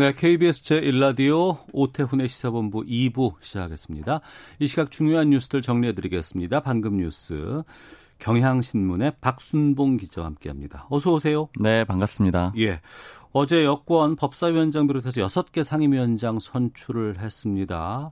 네, KBS 제1라디오 오태훈의 시사본부 2부 시작하겠습니다. 이 시각 중요한 뉴스들 정리해드리겠습니다. 방금 뉴스 경향신문의 박순봉 기자와 함께합니다. 어서 오세요. 네, 반갑습니다. 예, 어제 여권 법사위원장 비롯해서 6개 상임위원장 선출을 했습니다.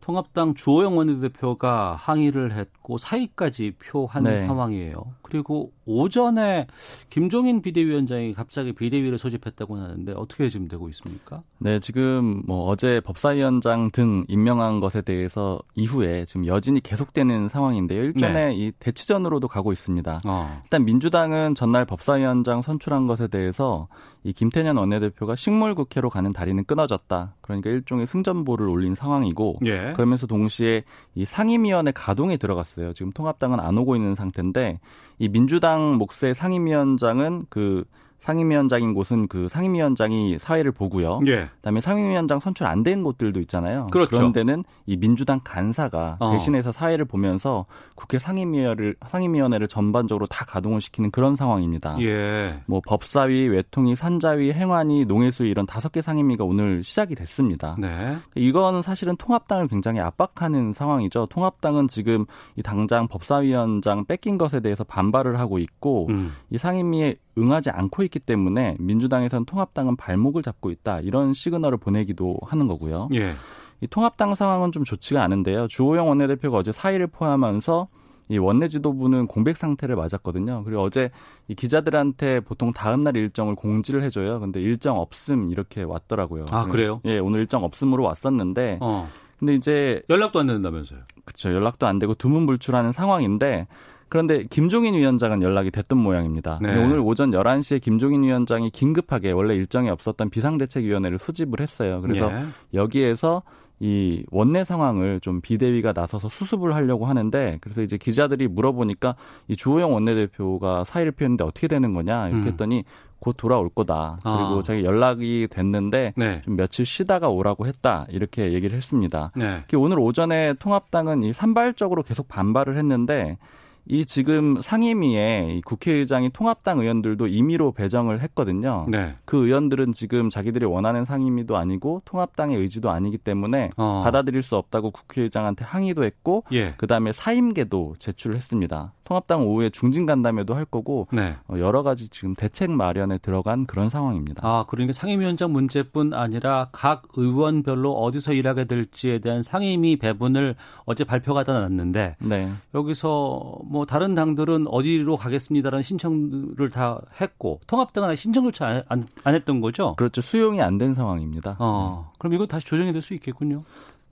통합당 주호영 원내대표가 항의를 했고 사의까지 표한 네. 상황이에요. 그리고 오전에 김종인 비대위원장이 갑자기 비대위를 소집했다고 하는데 어떻게 지금 되고 있습니까? 네, 지금 뭐 어제 법사위원장 등 임명한 것에 대해서 이후에 지금 여진이 계속되는 상황인데요. 일전에 이 대치전으로도 가고 있습니다. 어. 일단 민주당은 전날 법사위원장 선출한 것에 대해서 이 김태년 원내대표가 식물 국회로 가는 다리는 끊어졌다. 그러니까 일종의 승전보를 올린 상황이고 예. 그러면서 동시에 이 상임위원회 가동에 들어갔어요. 지금 통합당은 안 오고 있는 상태인데 이 민주당 몫의 상임위원장은 그 상임위원장인 곳은 그 상임위원장이 사회를 보고요. 예. 그다음에 상임위원장 선출 안 된 곳들도 있잖아요. 그렇죠. 런 데는 이 민주당 간사가 어. 대신해서 사회를 보면서 국회 상임위원회를 상임위원회를 전반적으로 다 가동을 시키는 그런 상황입니다. 예. 뭐 법사위, 외통위, 산자위, 행안위, 농해수위 이런 다섯 개 상임위가 오늘 시작이 됐습니다. 네. 이건 사실은 통합당을 굉장히 압박하는 상황이죠. 통합당은 지금 이 당장 법사위원장 뺏긴 것에 대해서 반발을 하고 있고 음. 이 상임위에 응하지 않고 있기 때문에 민주당에서는 통합당은 발목을 잡고 있다 이런 시그널을 보내기도 하는 거고요. 예. 이 통합당 상황은 좀 좋지가 않은데요. 주호영 원내대표가 어제 사의를 포함하면서 이 원내 지도부는 공백 상태를 맞았거든요. 그리고 어제 이 기자들한테 보통 다음 날 일정을 공지를 해줘요. 근데 일정 없음 이렇게 왔더라고요. 아, 그래요? 예, 오늘 일정 없음으로 왔었는데, 어. 근데 이제 연락도 안 된다면서요. 그쵸 연락도 안 되고 두문불출하는 상황인데 그런데 김종인 위원장은 연락이 됐던 모양입니다. 네. 오늘 오전 11시에 김종인 위원장이 긴급하게 원래 일정이 없었던 비상대책위원회를 소집을 했어요. 그래서 예. 여기에서 이 원내 상황을 좀 비대위가 나서서 수습을 하려고 하는데 그래서 이제 기자들이 물어보니까 이 주호영 원내대표가 사의를 표했는데 어떻게 되는 거냐 이렇게 음. 했더니 곧 돌아올 거다. 그리고 아. 자기 연락이 됐는데 네. 좀 며칠 쉬다가 오라고 했다 이렇게 얘기를 했습니다. 네. 오늘 오전에 통합당은 이 산발적으로 계속 반발을 했는데 이 지금 상임위에 이 국회의장이 통합당 의원들도 임의로 배정을 했거든요. 네. 그 의원들은 지금 자기들이 원하는 상임위도 아니고 통합당의 의지도 아니기 때문에 어. 받아들일 수 없다고 국회의장한테 항의도 했고 예. 그다음에 사임계도 제출을 했습니다. 통합당 오후에 중진 간담회도 할 거고 네. 어, 여러 가지 지금 대책 마련에 들어간 그런 상황입니다. 아, 그러니까 상임위원장 문제뿐 아니라 각 의원별로 어디서 일하게 될지에 대한 상임위 배분을 어제 발표가 났는데 네. 여기서 뭐 다른 당들은 어디로 가겠습니다라는 신청을 다 했고 통합당은 신청조차 안, 안, 안 했던 거죠. 그렇죠. 수용이 안 된 상황입니다. 어, 그럼 이건 다시 조정이 될 수 있겠군요.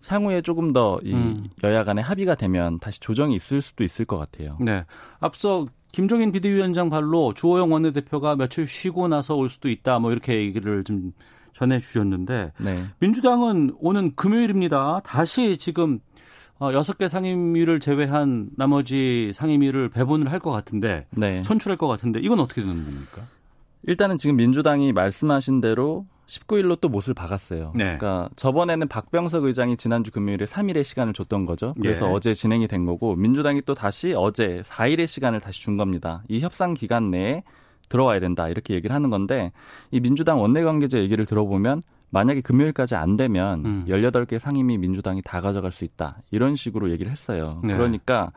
향후에 조금 더이 음. 여야 간에 합의가 되면 다시 조정이 있을 수도 있을 것 같아요. 네. 앞서 김종인 비대위원장 발로 주호영 원내대표가 며칠 쉬고 나서 올 수도 있다. 뭐 이렇게 얘기를 좀 전해 주셨는데 네. 민주당은 오는 금요일입니다. 다시 지금 어, 여섯 개 상임위를 제외한 나머지 상임위를 배분을 할 것 같은데 네. 선출할 것 같은데 이건 어떻게 되는 겁니까? 일단은 지금 민주당이 말씀하신 대로 19일로 또 못을 박았어요. 네. 그러니까 저번에는 박병석 의장이 지난주 금요일에 3일의 시간을 줬던 거죠. 그래서 예. 어제 진행이 된 거고 민주당이 또 다시 어제 4일의 시간을 다시 준 겁니다. 이 협상 기간 내에 들어와야 된다 이렇게 얘기를 하는 건데 이 민주당 원내 관계자 얘기를 들어보면 만약에 금요일까지 안 되면 음. 18개 상임위 민주당이 다 가져갈 수 있다. 이런 식으로 얘기를 했어요. 네. 그러니까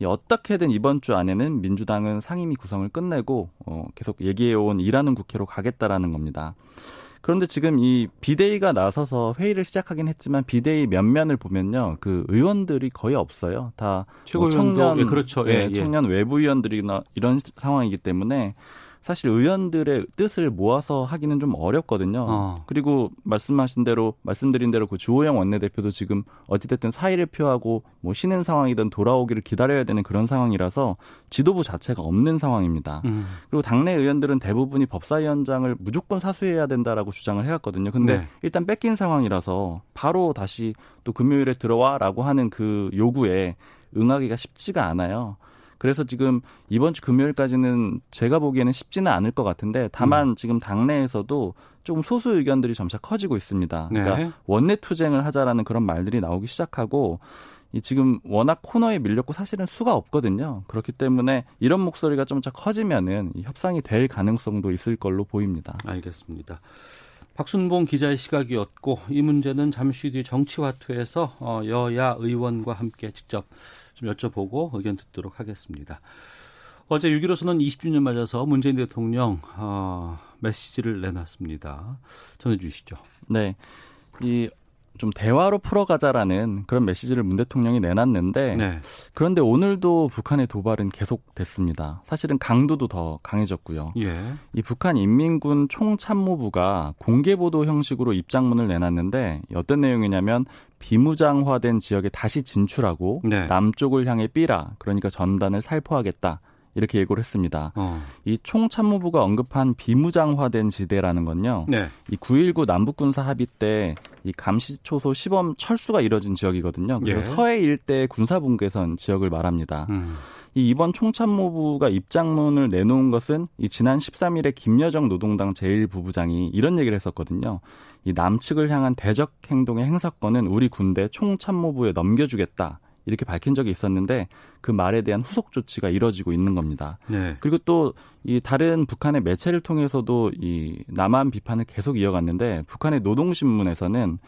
이 어떻게든 이번 주 안에는 민주당은 상임위 구성을 끝내고 어, 계속 얘기해온 일하는 국회로 가겠다라는 겁니다. 그런데 지금 이 비대위가 나서서 회의를 시작하긴 했지만 비대위 면면을 보면요, 그 의원들이 거의 없어요. 다 뭐 청년, 예, 그렇죠. 예, 예, 예. 청년 외부 의원들이나 이런 상황이기 때문에 사실 의원들의 뜻을 모아서 하기는 좀 어렵거든요. 어. 그리고 말씀하신 대로 말씀드린 대로 그 주호영 원내대표도 지금 어찌됐든 사의를 표하고 뭐 쉬는 상황이든 돌아오기를 기다려야 되는 그런 상황이라서 지도부 자체가 없는 상황입니다. 음. 그리고 당내 의원들은 대부분이 법사위원장을 무조건 사수해야 된다라고 주장을 해왔거든요. 근데 네. 일단 뺏긴 상황이라서 바로 다시 또 금요일에 들어와라고 하는 그 요구에 응하기가 쉽지가 않아요. 그래서 지금 이번 주 금요일까지는 제가 보기에는 쉽지는 않을 것 같은데 다만 음. 지금 당내에서도 조금 소수 의견들이 점차 커지고 있습니다. 네. 그러니까 원내 투쟁을 하자라는 그런 말들이 나오기 시작하고 이 지금 워낙 코너에 밀렸고 사실은 수가 없거든요. 그렇기 때문에 이런 목소리가 점차 커지면은 이 협상이 될 가능성도 있을 걸로 보입니다. 알겠습니다. 박순봉 기자의 시각이었고 이 문제는 잠시 뒤 정치화투에서 어, 여야 의원과 함께 직접 좀 여쭤보고 의견 듣도록 하겠습니다. 어제 6.15 선언 20주년 맞아서 문재인 대통령 어, 메시지를 내놨습니다. 전해주시죠. 네. 이 좀 대화로 풀어가자라는 그런 메시지를 문 대통령이 내놨는데 네. 그런데 오늘도 북한의 도발은 계속됐습니다. 사실은 강도도 더 강해졌고요. 예. 이 북한 인민군 총참모부가 공개 보도 형식으로 입장문을 내놨는데 어떤 내용이냐면 비무장화된 지역에 다시 진출하고 네. 남쪽을 향해 삐라 그러니까 전단을 살포하겠다 이렇게 예고를 했습니다. 어. 이 총참모부가 언급한 비무장화된 지대라는 건요. 네. 이9.19 남북군사 합의 때 이 감시초소 시범 철수가 이뤄진 지역이거든요. 그래서 예. 서해 일대 군사분계선 지역을 말합니다. 음. 이 이번 총참모부가 입장문을 내놓은 것은 이 지난 13일에 김여정 노동당 제1부부장이 이런 얘기를 했었거든요. 이 남측을 향한 대적 행동의 행사권은 우리 군대 총참모부에 넘겨주겠다. 이렇게 밝힌 적이 있었는데 그 말에 대한 후속 조치가 이뤄지고 있는 겁니다. 네. 그리고 또 이 다른 북한의 매체를 통해서도 이 남한 비판을 계속 이어갔는데 북한의 노동신문에서는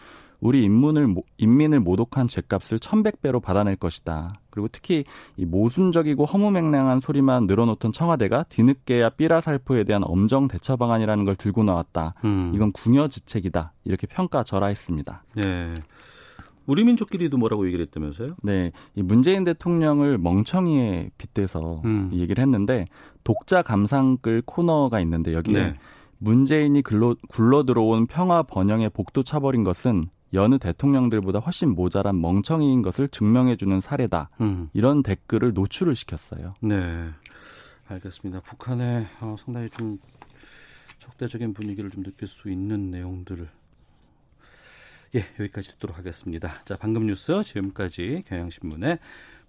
우리 인문을 모- 인민을 모독한 죄값을 1100배로 받아낼 것이다. 그리고 특히 이 모순적이고 허무맹랑한 소리만 늘어놓던 청와대가 뒤늦게야 삐라살포에 대한 엄정 대처 방안이라는 걸 들고 나왔다. 음. 이건 궁여지책이다. 이렇게 평가절하했습니다. 네. 우리 민족끼리도 뭐라고 얘기를 했다면서요? 네, 이 문재인 대통령을 멍청이에 빗대서 음. 이 얘기를 했는데 독자 감상글 코너가 있는데 여기에 네. 문재인이 글로, 굴러 들어온 평화 번영의 복도 차버린 것은 여느 대통령들보다 훨씬 모자란 멍청이인 것을 증명해주는 사례다. 음. 이런 댓글을 노출을 시켰어요. 네, 알겠습니다. 북한의 어, 상당히 좀 적대적인 분위기를 좀 느낄 수 있는 내용들을 예 여기까지 듣도록 하겠습니다. 자 방금 뉴스 지금까지 경향신문의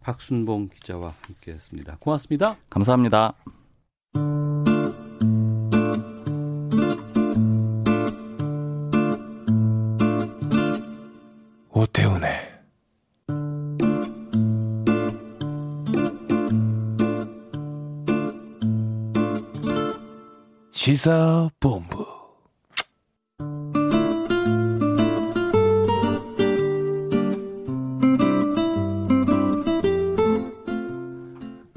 박순봉 기자와 함께했습니다. 고맙습니다. 감사합니다. 오태훈의 시사본부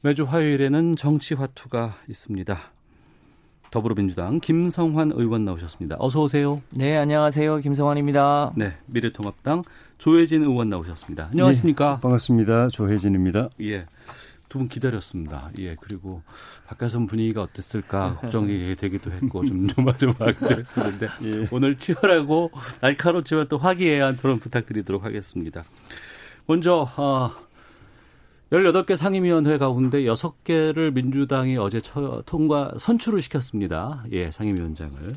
매주 화요일에는 정치화투가 있습니다. 더불어민주당 김성환 의원 나오셨습니다. 어서 오세요. 네, 안녕하세요. 김성환입니다. 네, 미래통합당 조혜진 의원 나오셨습니다. 안녕하십니까? 반갑습니다. 조혜진입니다. 예. 두 분 기다렸습니다. 예, 그리고 밖에서 분위기가 어땠을까 걱정이 되기도 했고 좀 조마조마하기도 했었는데 예. 오늘 치열하고 날카롭지만 또 화기애애한 토론 부탁드리도록 하겠습니다. 먼저 어, 18개 상임위원회 가운데 6개를 민주당이 어제 처, 통과 선출을 시켰습니다. 예, 상임위원장을.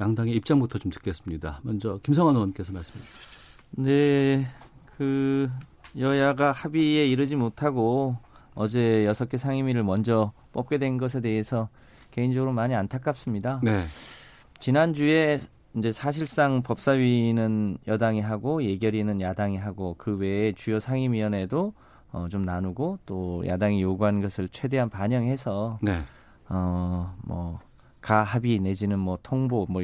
양당의 입장부터 좀 듣겠습니다. 먼저 김성환 의원께서 말씀해 주시죠. 네, 그 여야가 합의에 이르지 못하고 어제 여섯 개 상임위를 먼저 뽑게 된 것에 대해서 개인적으로 많이 안타깝습니다. 네. 지난주에 이제 사실상 법사위는 여당이 하고 예결위는 야당이 하고 그 외에 주요 상임위원회도 어, 좀 나누고 또 야당이 요구한 것을 최대한 반영해서 네. 어, 뭐 가합의 내지는 뭐 통보 뭐,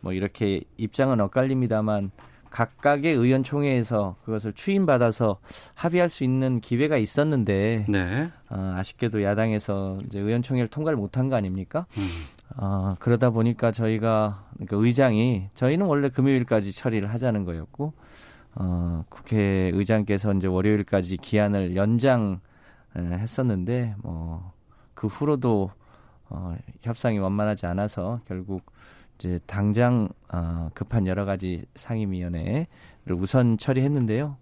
뭐 이렇게 입장은 엇갈립니다만 각각의 의원총회에서 그것을 추인받아서 합의할 수 있는 기회가 있었는데 네. 어, 아쉽게도 야당에서 이제 의원총회를 통과를 못한 거 아닙니까? 음. 어, 그러다 보니까 저희가 그러니까 의장이 저희는 원래 금요일까지 처리를 하자는 거였고 어, 국회 의장께서 이제 월요일까지 기한을 연장 에, 했었는데 뭐 그 후로도 어, 협상이 원만하지 않아서 결국 이제 당장 어, 급한 여러 가지 상임위원회를 우선 처리했는데요.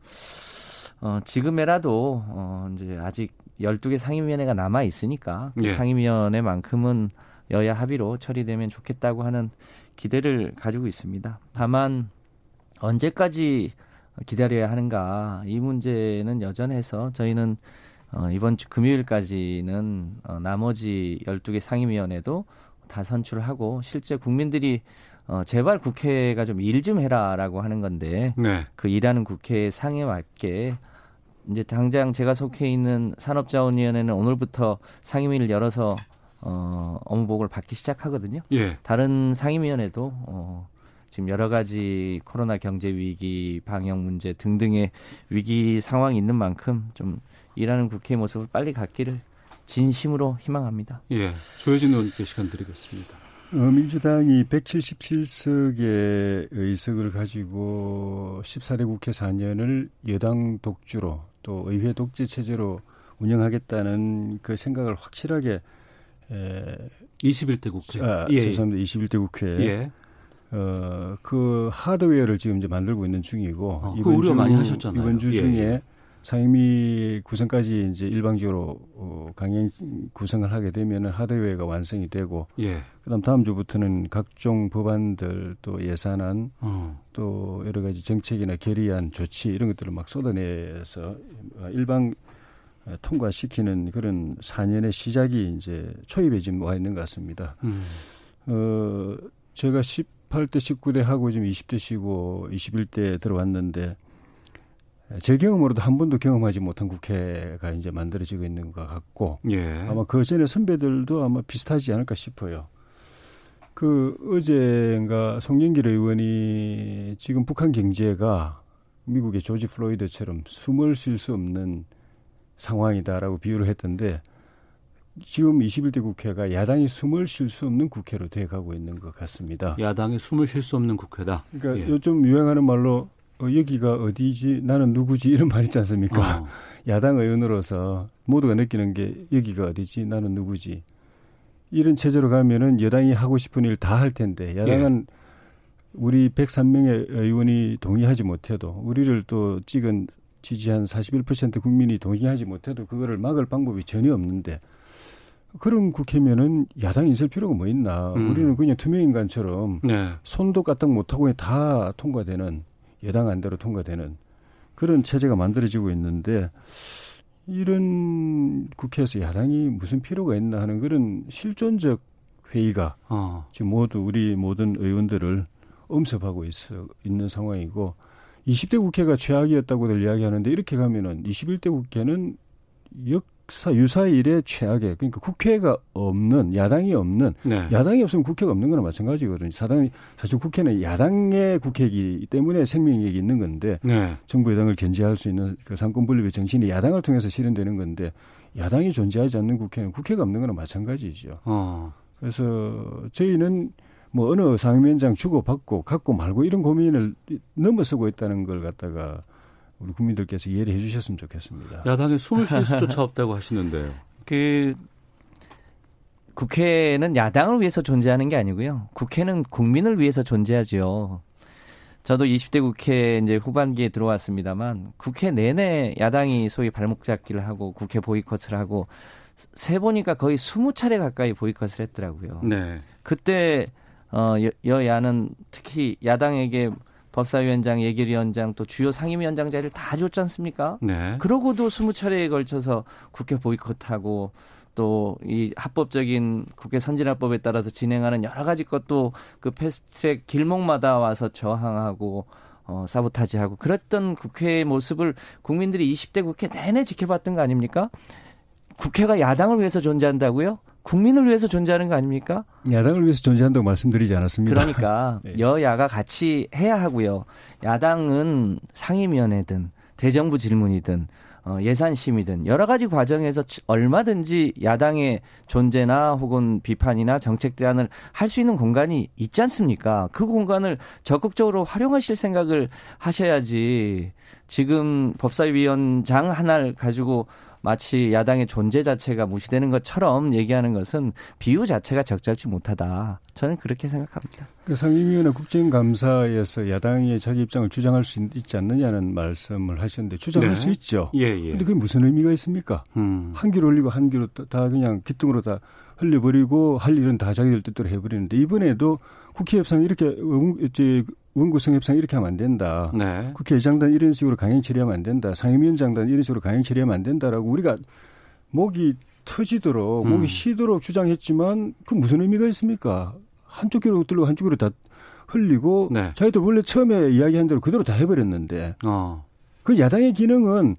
어, 지금에라도 어, 이제 아직 12개 상임위원회가 남아 있으니까 그 예. 상임위원회만큼은 여야 합의로 처리되면 좋겠다고 하는 기대를 가지고 있습니다. 다만 언제까지 기다려야 하는가 이 문제는 여전해서 저희는 어, 이번 주 금요일까지는 어, 나머지 12개 상임위원회도 다 선출하고 실제 국민들이 어, 제발 국회가 좀 일좀 해라라고 하는 건데 네. 그 일하는 국회의 상에 맞게 이제 당장 제가 속해 있는 산업자원위원회는 오늘부터 상임위를 열어서 어, 업무보고를 받기 시작하거든요. 예. 다른 상임위원회도 어, 지금 여러 가지 코로나 경제 위기, 방역 문제 등등의 위기 상황이 있는 만큼 좀 일하는 국회의 모습을 빨리 갖기를 진심으로 희망합니다. 예. 조혜진 의원께 시간 드리겠습니다. 어, 민주당이 177석의 의석을 가지고 14대 국회 4년을 여당 독주로 또 의회 독재 체제로 운영하겠다는 그 생각을 확실하게 에, 21대 국회. 아, 예. 죄송합니다. 21대 국회에 예. 어, 그 하드웨어를 지금 이제 만들고 있는 중이고 어, 그 우려 많이 하셨잖아요. 이번 주 예, 중에 예. 상임위 구성까지 이제 일방적으로 어, 강행 구성을 하게 되면은 하드웨어가 완성이 되고 예. 그다음 다음 주부터는 각종 법안들 또 예산안 어. 또 여러 가지 정책이나 결의안 조치 이런 것들을 막 쏟아내서 일방 통과시키는 그런 4년의 시작이 이제 초입에 지금 와 있는 것 같습니다. 음. 어, 제가 18대, 19대 하고 지금 20대 쉬고 21대 들어왔는데 제 경험으로도 한 번도 경험하지 못한 국회가 이제 만들어지고 있는 것 같고 예. 아마 그 전에 선배들도 아마 비슷하지 않을까 싶어요. 그 어제인가 송영길 의원이 지금 북한 경제가 미국의 조지 플로이드처럼 숨을 쉴 수 없는 상황이다라고 비유를 했던데 지금 21대 국회가 야당이 숨을 쉴 수 없는 국회로 돼가고 있는 것 같습니다. 야당이 숨을 쉴 수 없는 국회다. 그러니까 예. 요즘 유행하는 말로 어, 여기가 어디지 나는 누구지 이런 말 있지 않습니까? 어. 야당 의원으로서 모두가 느끼는 게 여기가 어디지 나는 누구지 이런 체제로 가면은 여당이 하고 싶은 일 다 할 텐데 야당은 우리 103명의 의원이 동의하지 못해도 우리를 또 찍은 지지한 41% 국민이 동의하지 못해도 그거를 막을 방법이 전혀 없는데 그런 국회면은 야당이 있을 필요가 뭐 있나 음. 우리는 그냥 투명인간처럼 네. 손도 까딱 못하고 다 통과되는 여당 안대로 통과되는 그런 체제가 만들어지고 있는데 이런 국회에서 야당이 무슨 필요가 있나 하는 그런 실존적 회의가 어. 지금 모두 우리 모든 의원들을 엄습하고 있어 있는 상황이고 20대 국회가 최악이었다고들 이야기하는데 이렇게 가면은 21대 국회는 역사 유사의 일의 최악의 그러니까 국회가 없는 야당이 없는 네. 야당이 없으면 국회가 없는 거나 마찬가지거든요. 사당이 사실 국회는 야당의 국회이기 때문에 생명력이 있는 건데 네. 정부 여당을 견제할 수 있는 그 상권 분립의 정신이 야당을 통해서 실현되는 건데 야당이 존재하지 않는 국회는 국회가 없는 거나 마찬가지죠. 어. 그래서 저희는 뭐 어느 상임위원장 주고받고 갖고 말고 이런 고민을 넘어서고 있다는 걸 갖다가 우리 국민들께서 이해를 해 주셨으면 좋겠습니다. 야당이 숨을 쉴 수조차 없다고 하시는데요. 그 국회는 야당을 위해서 존재하는 게 아니고요. 국회는 국민을 위해서 존재하지요. 저도 20대 국회 이제 후반기에 들어왔습니다만 국회 내내 야당이 소위 발목 잡기를 하고 국회 보이콧을 하고 세 보니까 거의 20차례 가까이 보이콧을 했더라고요. 네. 그때 어 여, 여야는 특히 야당에게 법사위원장, 예결위원장 또 주요 상임위원장 자리를 다 줬지 않습니까? 네. 그러고도 스무 차례에 걸쳐서 국회 보이콧하고 또 이 합법적인 국회 선진화법에 따라서 진행하는 여러 가지 것도 그 패스트트랙 길목마다 와서 저항하고 어 사보타지하고 그랬던 국회의 모습을 국민들이 20대 국회 내내 지켜봤던 거 아닙니까? 국회가 야당을 위해서 존재한다고요? 국민을 위해서 존재하는 거 아닙니까? 야당을 위해서 존재한다고 말씀드리지 않았습니다. 그러니까 네. 여야가 같이 해야 하고요. 야당은 상임위원회든 대정부 질문이든 어, 예산심이든 여러 가지 과정에서 치- 얼마든지 야당의 존재나 혹은 비판이나 정책 대안을 할 수 있는 공간이 있지 않습니까? 그 공간을 적극적으로 활용하실 생각을 하셔야지 지금 법사위원장 하나를 가지고 마치 야당의 존재 자체가 무시되는 것처럼 얘기하는 것은 비유 자체가 적절치 못하다. 저는 그렇게 생각합니다. 그 상임위원회 국정감사에서 야당이 자기 입장을 주장할 수 있- 있지 않느냐는 말씀을 하셨는데 주장할 네. 수 있죠. 예, 예. 근데 그게 무슨 의미가 있습니까? 음. 한 귀로 올리고 한 귀로 다- 다 그냥 기둥으로 다 흘려버리고 할 일은 다 자기들 뜻대로 해버리는데 이번에도 국회 협상 이렇게 원, 원구성 협상 이렇게 하면 안 된다. 네. 국회의장단 이런 식으로 강행 처리하면 안 된다. 상임위원장단 이런 식으로 강행 처리하면 안 된다라고 우리가 목이 터지도록 음. 목이 쉬도록 주장했지만 그 무슨 의미가 있습니까? 한쪽 귀로 들고 한쪽 귀로 다 흘리고 네. 자기들 원래 처음에 이야기한 대로 그대로 다 해버렸는데 어. 그 야당의 기능은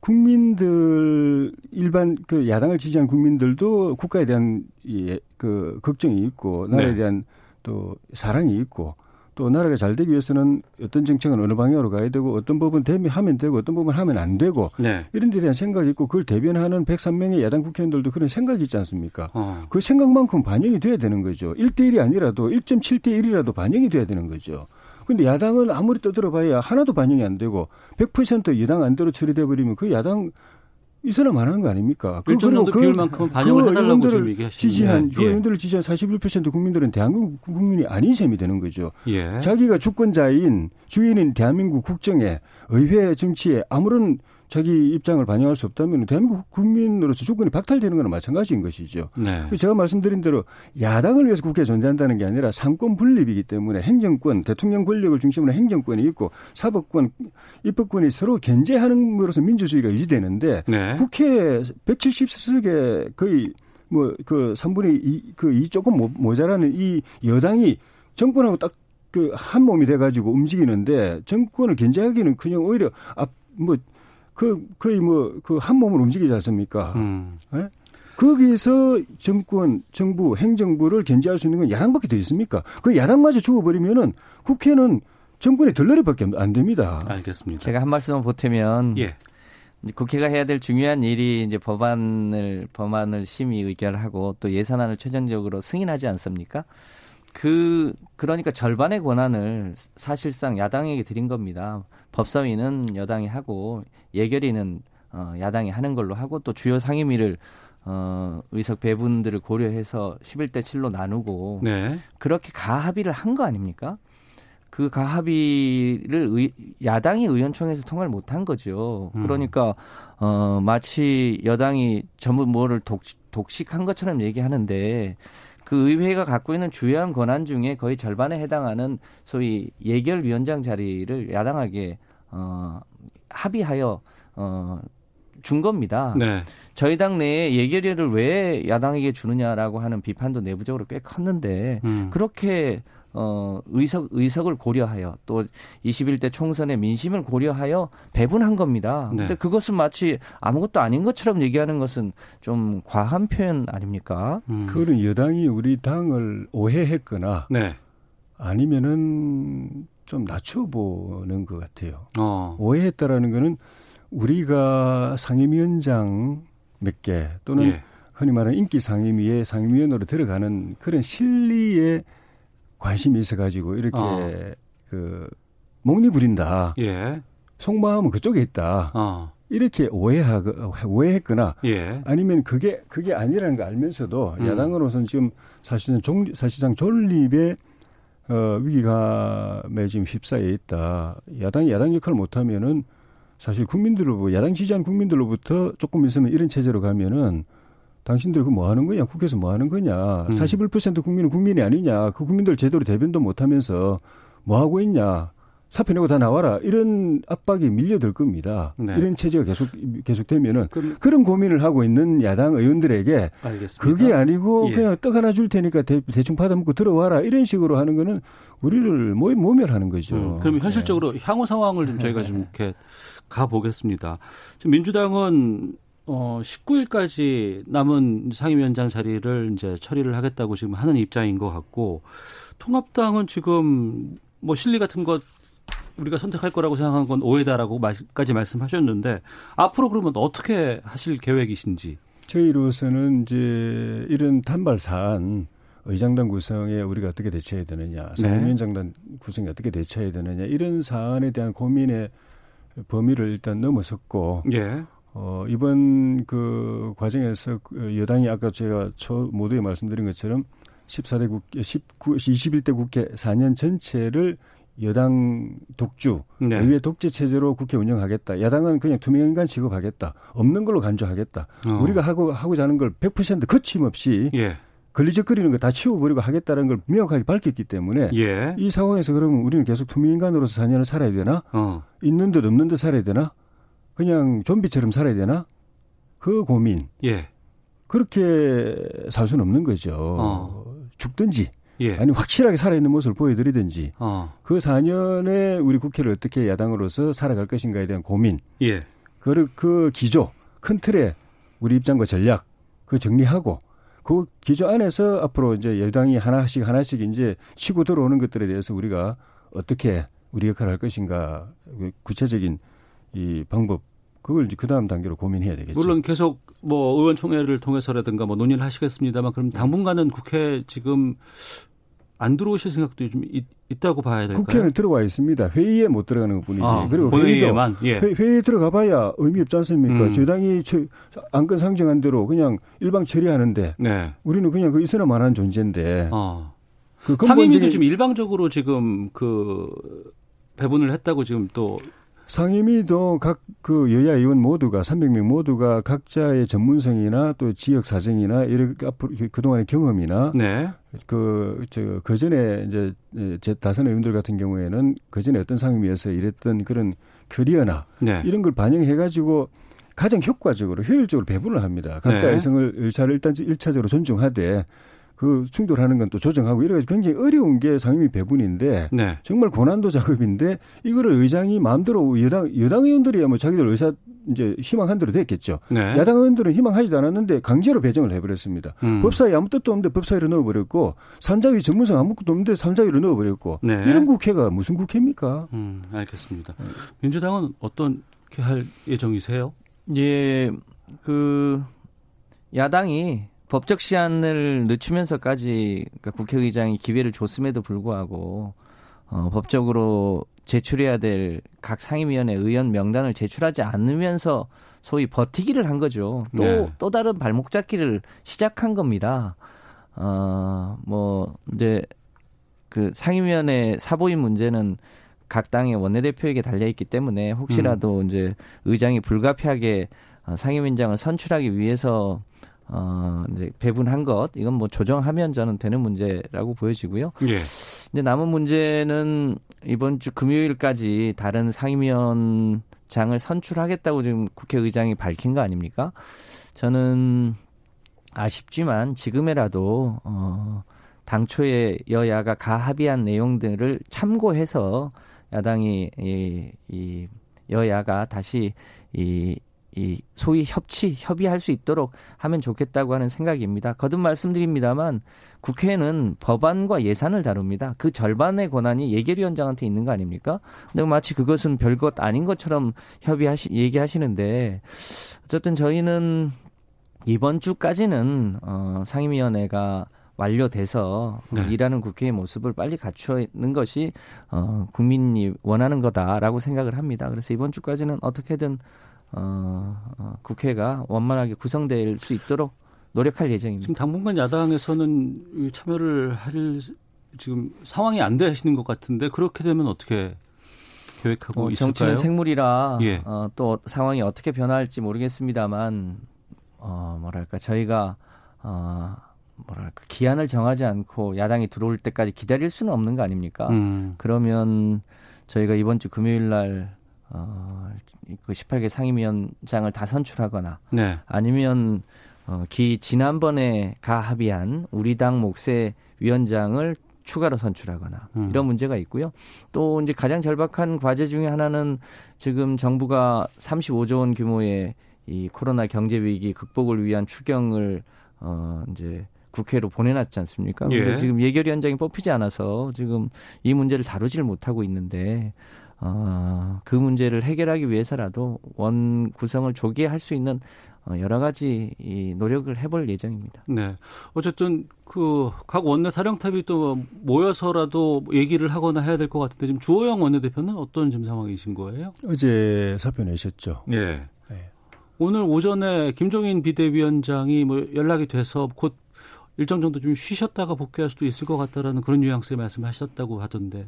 국민들 일반 그 야당을 지지한 국민들도 국가에 대한 이, 그 걱정이 있고 나라에 네. 대한 또 사랑이 있고 또 나라가 잘 되기 위해서는 어떤 정책은 어느 방향으로 가야 되고 어떤 법은 대미하면 되고 어떤 법은 하면 안 되고 네. 이런 데 대한 생각이 있고 그걸 대변하는 103명의 야당 국회의원들도 그런 생각이 있지 않습니까? 어. 그 생각만큼 반영이 돼야 되는 거죠. 1대1이 아니라도 1.7대 1이라도 반영이 돼야 되는 거죠. 근데 야당은 아무리 떠들어봐야 하나도 반영이 안 되고 100% 여당 안대로 처리돼 버리면 그 야당 있어나 말하는 거 아닙니까? 그- 그리고 정도 비율만큼은 반영을 해달라고 의원들을 지금 얘기하시는 지지한 예. 그 의원들을 지지한 41% 국민들은 대한민국 국민이 아닌 셈이 되는 거죠. 예. 자기가 주권자인 주인인 대한민국 국정에 의회 정치에 아무런 자기 입장을 반영할 수 없다면 대한민국 국민으로서 주권이 박탈되는 거나 마찬가지인 것이죠. 네. 제가 말씀드린 대로 야당을 위해서 국회에 존재한다는 게 아니라 상권 분립이기 때문에 행정권, 대통령 권력을 중심으로 행정권이 있고 사법권, 입법권이 서로 견제하는 으로서 민주주의가 유지되는데 네. 국회 170석에 거의 뭐 그 3분의 2, 그2 조금 모- 모자라는 이 여당이 정권하고 딱 그 한 몸이 돼가지고 움직이는데 정권을 견제하기는 그냥 오히려 앞뭐 그 거의 뭐 그 한 몸으로 움직이지 않습니까? 음. 예? 거기서 정권, 정부, 행정부를 견제할 수 있는 건 야당밖에 더 있습니까? 그 야당마저 죽어버리면은 국회는 정권의 덜러리밖에 안 됩니다. 알겠습니다. 제가 한 말씀을 보태면 예. 국회가 해야 될 중요한 일이 이제 법안을 법안을 심의 의결하고 또 예산안을 최종적으로 승인하지 않습니까? 그 그러니까 절반의 권한을 사실상 야당에게 드린 겁니다. 법사위는 여당이 하고 예결위는 어, 야당이 하는 걸로 하고 또 주요 상임위를 어, 의석 배분들을 고려해서 11대 7로 나누고 네. 그렇게 가합의를 한 거 아닙니까? 그 가합의를 의, 야당이 의원총회에서 통과를 못 한 거죠. 음. 그러니까 어 마치 여당이 전부 뭐를 독식, 독식한 것처럼 얘기하는데 그 의회가 갖고 있는 주요한 권한 중에 거의 절반에 해당하는 소위 예결위원장 자리를 야당에게 어 합의하여 어 준 겁니다. 네. 저희 당 내에 예결위를 왜 야당에게 주느냐라고 하는 비판도 내부적으로 꽤 컸는데 음. 그렇게 어 의석 의석을 고려하여 또 21대 총선의 민심을 고려하여 배분한 겁니다. 네. 근데 그것은 마치 아무것도 아닌 것처럼 얘기하는 것은 좀 과한 표현 아닙니까? 음. 그거는 여당이 우리 당을 오해했거나 네. 아니면은 좀 낮춰보는 것 같아요. 어. 오해했다라는 거는 우리가 상임위원장 몇 개 또는 예. 흔히 말하는 인기 상임위에 상임위원으로 들어가는 그런 실리에 관심이 있어가지고 이렇게 어. 그 목리 부린다. 예. 속마음은 그쪽에 있다. 어. 이렇게 오해하 오해했거나 예. 아니면 그게 그게 아니라는 걸 알면서도 음. 야당으로서는 지금 사실상 종, 사실상 존립의 어, 위기감에 지금 휩싸여 있다. 야당이 야당 역할을 못하면은 사실 국민들로부터 야당 지지한 국민들로부터 조금 있으면 이런 체제로 가면은 당신들 그 뭐 하는 거냐? 국회에서 뭐 하는 거냐? 음. 41% 국민은 국민이 아니냐? 그 국민들 제대로 대변도 못 하면서 뭐 하고 있냐? 사표 내고 다 나와라. 이런 압박이 밀려들 겁니다. 네. 이런 체제가 계속 계속되면은 그럼 그런 고민을 하고 있는 야당 의원들에게 알겠습니다. 그게 아니고 예. 그냥 떡 하나 줄 테니까 대, 충 받아먹고 들어와라 이런 식으로 하는 거는 우리를 모, 모멸하는 거죠. 음, 그럼 현실적으로 향후 상황을 좀 저희가 좀 이렇게 가 보겠습니다. 지금 민주당은 어 19일까지 남은 상임위원장 자리를 이제 처리를 하겠다고 지금 하는 입장인 것 같고 통합당은 지금 뭐 실리 같은 것 우리가 선택할 거라고 생각한 건 오해다라고까지 말씀하셨는데 앞으로 그러면 어떻게 하실 계획이신지? 저희로서는 이제 이런 단발 사안 의장단 구성에 우리가 어떻게 대처해야 되느냐, 네. 상임위원장단 구성에 어떻게 대처해야 되느냐 이런 사안에 대한 고민의 범위를 일단 넘어섰고 예. 어, 이번 그 과정에서 그 여당이 아까 제가 초 모두에 말씀드린 것처럼 14대 국회, 19, 21대 국회 4년 전체를 여당 독주, 네. 의회 독재 체제로 국회 운영하겠다. 야당은 그냥 투명인간 취급하겠다. 없는 걸로 간주하겠다. 어. 우리가 하고 하고자 하는 걸 100% 거침없이 예. 걸리적거리는 거 다 치워버리고 하겠다는 걸 명확하게 밝혔기 때문에 예. 이 상황에서 그러면 우리는 계속 투명인간으로서 4년을 살아야 되나? 어. 있는 듯 없는 듯 살아야 되나? 그냥 좀비처럼 살아야 되나? 그 고민. 예. 그렇게 살 수는 없는 거죠. 어. 죽든지 예. 아니 확실하게 살아있는 모습을 보여드리든지 어. 그 4년에 우리 국회를 어떻게 야당으로서 살아갈 것인가에 대한 고민 예. 그, 그 기조 큰 틀에 우리 입장과 전략 그 정리하고 그 기조 안에서 앞으로 이제 여당이 하나씩 하나씩 이제 치고 들어오는 것들에 대해서 우리가 어떻게 우리 역할을 할 것인가 그 구체적인 이 방법 그걸 이제 그 다음 단계로 고민해야 되겠죠. 물론 계속 뭐 의원총회를 통해서라든가 뭐 논의를 하시겠습니다만 그럼 당분간은 국회 지금 안 들어오실 생각도 좀 있, 다고 봐야 될까요? 국회는 들어와 있습니다. 회의에 못 들어가는 것 뿐이지. 아, 그리고 회의도 본회의에만 예. 회, 회의 에 들어가 봐야 의미 없지 않습니까? 음. 저당이 처- 안건 상정한 대로 그냥 일방 처리하는데 네. 우리는 그냥 그 있으나 마나한 존재인데 어. 그 상임위도 지금 일방적으로 지금 그 배분을 했다고 지금 또 상임위도 각 그 여야 의원 모두가 300명 모두가 각자의 전문성이나 또 지역 사정이나 이런 앞으로 그동안의 경험이나 네. 그저 그전에 이제 제 다선 의원들 같은 경우에는 그전에 어떤 상임위에서 일했던 그런 커리어나 네. 이런 걸 반영해 가지고 가장 효과적으로 효율적으로 배분을 합니다. 각자의 네. 성을 의사를 일단 일차적으로 존중하되 그 충돌하는 건 또 조정하고 이래 가지고 굉장히 어려운 게 상임위 배분인데 네. 정말 고난도 작업인데 이거를 의장이 마음대로 여당 여당 의원들이야 뭐 자기들 의사 이제 희망한 대로 됐겠죠. 네. 야당 의원들은 희망하지도 않았는데 강제로 배정을 해버렸습니다. 음. 법사위 아무 뜻도 없는데 법사위로 넣어버렸고 산자위 전문성 아무것도 없는데 산자위로 넣어버렸고 네. 이런 국회가 무슨 국회입니까? 음, 알겠습니다. 민주당은 어떻게 할 예정이세요? 예, 그 야당이 법적 시한을 늦추면서까지 그러니까 국회의장이 기회를 줬음에도 불구하고 어, 법적으로 제출해야 될 각 상임위원회 의원 명단을 제출하지 않으면서 소위 버티기를 한 거죠. 또, 네. 또 다른 발목 잡기를 시작한 겁니다. 어, 뭐, 이제 그 상임위원회 사보임 문제는 각 당의 원내대표에게 달려 있기 때문에 혹시라도 이제 의장이 불가피하게 어, 상임위원장을 선출하기 위해서 어, 이제 배분한 것, 이건 뭐 조정하면 저는 되는 문제라고 보여지고요. 예. 이제 남은 문제는 이번 주 금요일까지 다른 상임위원 장을 선출하겠다고 지금 국회의장이 밝힌 거 아닙니까? 저는 아쉽지만 지금이라도 어 당초에 여야가 가합의한 내용들을 참고해서 야당이 이, 이 여야가 다시 이, 이 소위 협치 협의할 수 있도록 하면 좋겠다고 하는 생각입니다. 거듭 말씀드립니다만 국회는 법안과 예산을 다룹니다. 그 절반의 권한이 예결위원장한테 있는 거 아닙니까? 근데 마치 그것은 별것 아닌 것처럼 협의하시 얘기하시는데 어쨌든 저희는 이번 주까지는 어, 상임위원회가 완료돼서 어, 네. 일하는 국회의 모습을 빨리 갖추는 것이 어, 국민이 원하는 거다라고 생각을 합니다. 그래서 이번 주까지는 어떻게든 어, 어, 국회가 원만하게 구성될 수 있도록 노력할 예정입니다. 지금 당분간 야당에서는 이 참여를 할 지금 상황이 안 되시는 것 같은데 그렇게 되면 어떻게 계획하고 어, 있을까요? 정치는 생물이라 예. 어, 또 상황이 어떻게 변화할지 모르겠습니다만 어, 뭐랄까 저희가 어, 뭐랄까 기한을 정하지 않고 야당이 들어올 때까지 기다릴 수는 없는 거 아닙니까? 음, 그러면 저희가 이번 주 금요일 날 어, 그 18개 상임위원장을 다 선출하거나 네. 아니면 어, 기 지난번에 가 합의한 우리 당 몫의 위원장을 추가로 선출하거나 음. 이런 문제가 있고요. 또 이제 가장 절박한 과제 중에 하나는 지금 정부가 35조 원 규모의 이 코로나 경제 위기 극복을 위한 추경을 어 이제 국회로 보내놨지 않습니까? 근데 예. 지금 예결위원장이 뽑히지 않아서 지금 이 문제를 다루지를 못하고 있는데 어, 그 문제를 해결하기 위해서라도 원 구성을 조기에 할수 있는 어, 여러 가지 이 노력을 해볼 예정입니다. 네. 어쨌든 그 각 원내 사령탑이 또 모여서라도 얘기를 하거나 해야 될 것 같은데 지금 주호영 원내대표는 어떤 지금 상황이신 거예요? 어제 사표 내셨죠. 예. 네. 오늘 오전에 김종인 비대위원장이 뭐 연락이 돼서 곧 일정 정도 좀 쉬셨다가 복귀할 수도 있을 것 같다라는 그런 뉘앙스의 말씀하셨다고 하던데.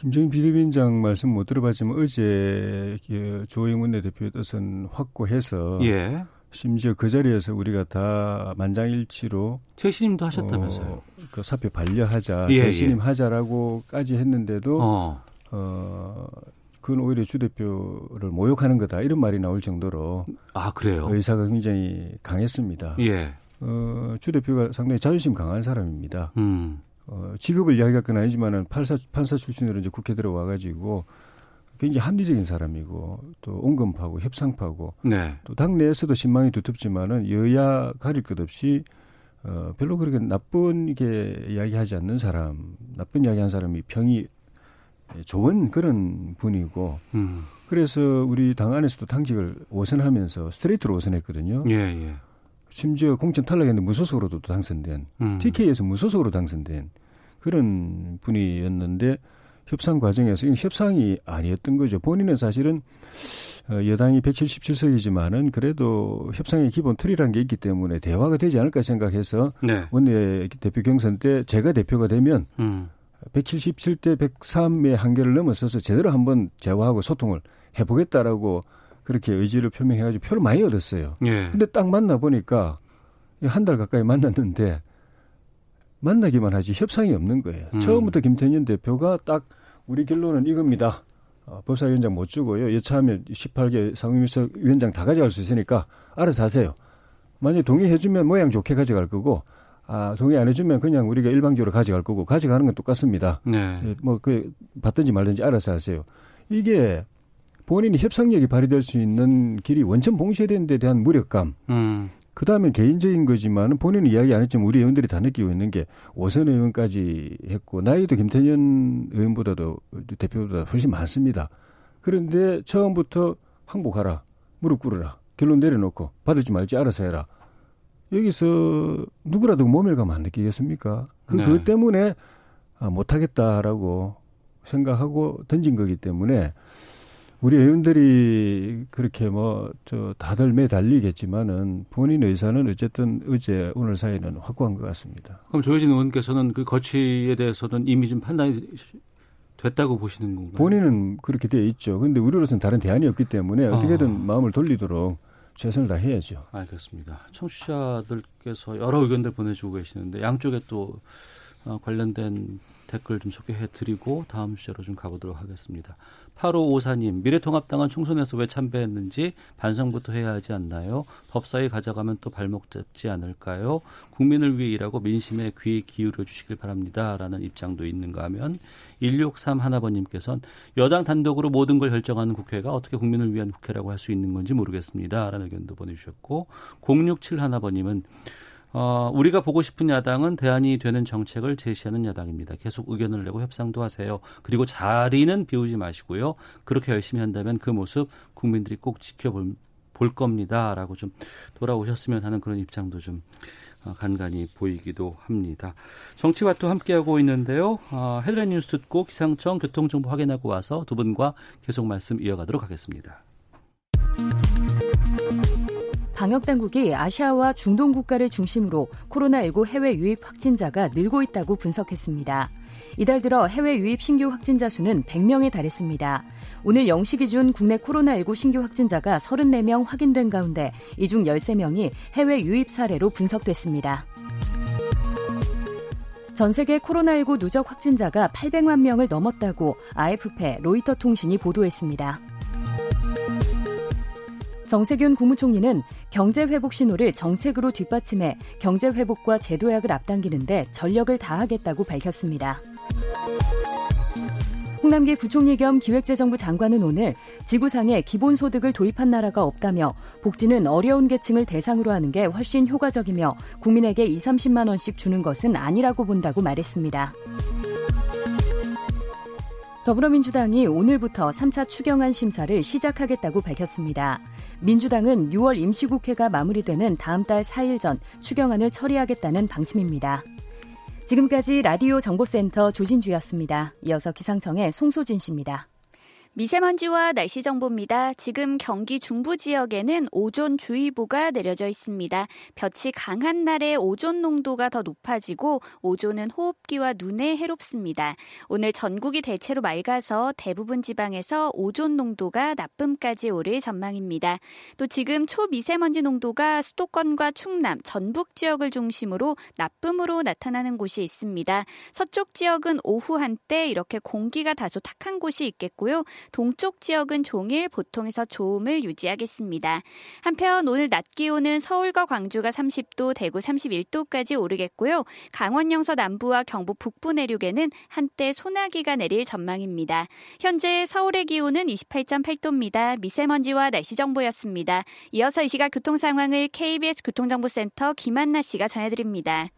김정인 비대위원장 말씀 못 들어봤지만 어제 그 조영 원내대표의 뜻은 확고해서 예. 심지어 그 자리에서 우리가 다 만장일치로 최신님도 하셨다면서요. 어, 그 사표 반려하자, 예, 재신임 예. 하자라고까지 했는데도 어. 어. 그건 오히려 주 대표를 모욕하는 거다 이런 말이 나올 정도로 아 그래요. 의사가 굉장히 강했습니다. 예. 어, 주 대표가 상당히 자존심 강한 사람입니다. 음. 어, 직업을 이야기할 건 아니지만은 판사, 판사 출신으로 이제 국회 들어와가지고 굉장히 합리적인 사람이고 또 온건파고 협상파고 네. 또 당내에서도 신망이 두텁지만은 여야 가릴 것 없이 어, 별로 그렇게 나쁜 게 이야기하지 않는 사람, 나쁜 이야기한 사람이 평이 좋은 그런 분이고 음. 그래서 우리 당 안에서도 당직을 오선하면서 스트레이트로 오선했거든요. 예, 예. 심지어 공천 탈락했는데 무소속으로도 당선된 음. TK에서 무소속으로 당선된 그런 분이었는데 협상 과정에서 이 협상이 아니었던 거죠. 본인은 사실은 어, 여당이 177석이지만은 그래도 협상의 기본 틀이라는 게 있기 때문에 대화가 되지 않을까 생각해서 네. 원내 대표 경선 때 제가 대표가 되면 음. 177대 103의 한계를 넘어서서 제대로 한번 대화하고 소통을 해보겠다라고 그렇게 의지를 표명해가지고 표를 많이 얻었어요. 예. 근데 딱 만나 보니까 한 달 가까이 만났는데 만나기만 하지 협상이 없는 거예요. 음. 처음부터 김태년 대표가 딱 우리 결론은 이겁니다. 어, 법사위원장 못 주고요. 여차하면 18개 상임위석 위원장 다 가져갈 수 있으니까 알아서 하세요. 만약 동의해주면 모양 좋게 가져갈 거고, 아, 동의 안 해주면 그냥 우리가 일방적으로 가져갈 거고, 가져가는 건 똑같습니다. 네. 예, 뭐, 그, 받든지 말든지 알아서 하세요. 이게 본인이 협상력이 발휘될 수 있는 길이 원천 봉쇄된 데 대한 무력감, 음. 그 다음에 개인적인 거지만 본인은 이야기 안 했지만 우리 의원들이 다 느끼고 있는 게 오선 의원까지 했고 나이도 김태년 의원보다도 대표보다 훨씬 많습니다. 그런데 처음부터 항복하라, 무릎 꿇어라, 결론 내려놓고 받을지 말지 알아서 해라. 여기서 누구라도 모멸감 안 느끼겠습니까? 그, 네. 그것 때문에 아, 못하겠다라고 생각하고 던진 거기 때문에 우리 의원들이 그렇게 뭐 저 다들 매달리겠지만은 본인 의사는 어쨌든 어제 오늘 사이는 확고한 것 같습니다. 그럼 조혜진 의원께서는 그 거취에 대해서는 이미 좀 판단이 됐다고 보시는 건가요? 본인은 그렇게 돼 있죠. 근데 우리로서는 다른 대안이 없기 때문에 어떻게든 아. 마음을 돌리도록 최선을 다해야죠. 알겠습니다. 청취자들께서 여러 의견들 보내주고 계시는데 양쪽에 또 어, 관련된 댓글 좀 소개해 드리고 다음 주제로 좀 가보도록 하겠습니다. 8554님, 미래통합당은 총선에서 왜 참배했는지 반성부터 해야 하지 않나요? 법사위 가져가면 또 발목 잡지 않을까요? 국민을 위해 일하고 민심에 귀 기울여 주시길 바랍니다. 라는 입장도 있는가 하면 163 하나번님께서는 여당 단독으로 모든 걸 결정하는 국회가 어떻게 국민을 위한 국회라고 할 수 있는 건지 모르겠습니다. 라는 의견도 보내주셨고 067 하나번님은 어, 우리가 보고 싶은 야당은 대안이 되는 정책을 제시하는 야당입니다. 계속 의견을 내고 협상도 하세요. 그리고 자리는 비우지 마시고요. 그렇게 열심히 한다면 그 모습 국민들이 꼭 지켜볼 볼 겁니다. 라고 좀 돌아오셨으면 하는 그런 입장도 좀 어, 간간히 보이기도 합니다. 정치와도 함께하고 있는데요. 어, 헤드라인 뉴스 듣고 기상청 교통정보 확인하고 와서 두 분과 계속 말씀 이어가도록 하겠습니다. 방역 당국이 아시아와 중동 국가를 중심으로 코로나19 해외 유입 확진자가 늘고 있다고 분석했습니다. 이달 들어 해외 유입 신규 확진자 수는 100명에 달했습니다. 오늘 0시 기준 국내 코로나19 신규 확진자가 34명 확인된 가운데 이 중 13명이 해외 유입 사례로 분석됐습니다. 전 세계 코로나19 누적 확진자가 800만 명을 넘었다고 AFP 로이터 통신이 보도했습니다. 정세균 국무총리는 경제 회복 신호를 정책으로 뒷받침해 경제 회복과 제도약을 앞당기는데 전력을 다하겠다고 밝혔습니다. 홍남기 부총리 겸 기획재정부 장관은 오늘 지구상에 기본소득을 도입한 나라가 없다며 복지는 어려운 계층을 대상으로 하는 게 훨씬 효과적이며 국민에게 2, 30만 원씩 주는 것은 아니라고 본다고 말했습니다. 더불어민주당이 오늘부터 3차 추경안 심사를 시작하겠다고 밝혔습니다. 민주당은 6월 임시국회가 마무리되는 다음 달 4일 전 추경안을 처리하겠다는 방침입니다. 지금까지 라디오 정보센터 조진주였습니다. 이어서 기상청의 송소진 씨입니다. 미세먼지와 날씨 정보입니다. 지금 경기 중부 지역에는 오존 주의보가 내려져 있습니다. 볕이 강한 날에 오존 농도가 더 높아지고 오존은 호흡기와 눈에 해롭습니다. 오늘 전국이 대체로 맑아서 대부분 지방에서 오존 농도가 나쁨까지 오를 전망입니다. 또 지금 초미세먼지 농도가 수도권과 충남, 전북 지역을 중심으로 나쁨으로 나타나는 곳이 있습니다. 서쪽 지역은 오후 한때 이렇게 공기가 다소 탁한 곳이 있겠고요. 동쪽 지역은 종일 보통에서 좋음을 유지하겠습니다. 한편 오늘 낮 기온은 서울과 광주가 30도, 대구 31도까지 오르겠고요. 강원 영서 남부와 경북 북부 내륙에는 한때 소나기가 내릴 전망입니다. 현재 서울의 기온은 28.8도입니다. 미세먼지와 날씨 정보였습니다. 이어서 이 시각 교통 상황을 KBS 교통정보센터 김한나 씨가 전해드립니다.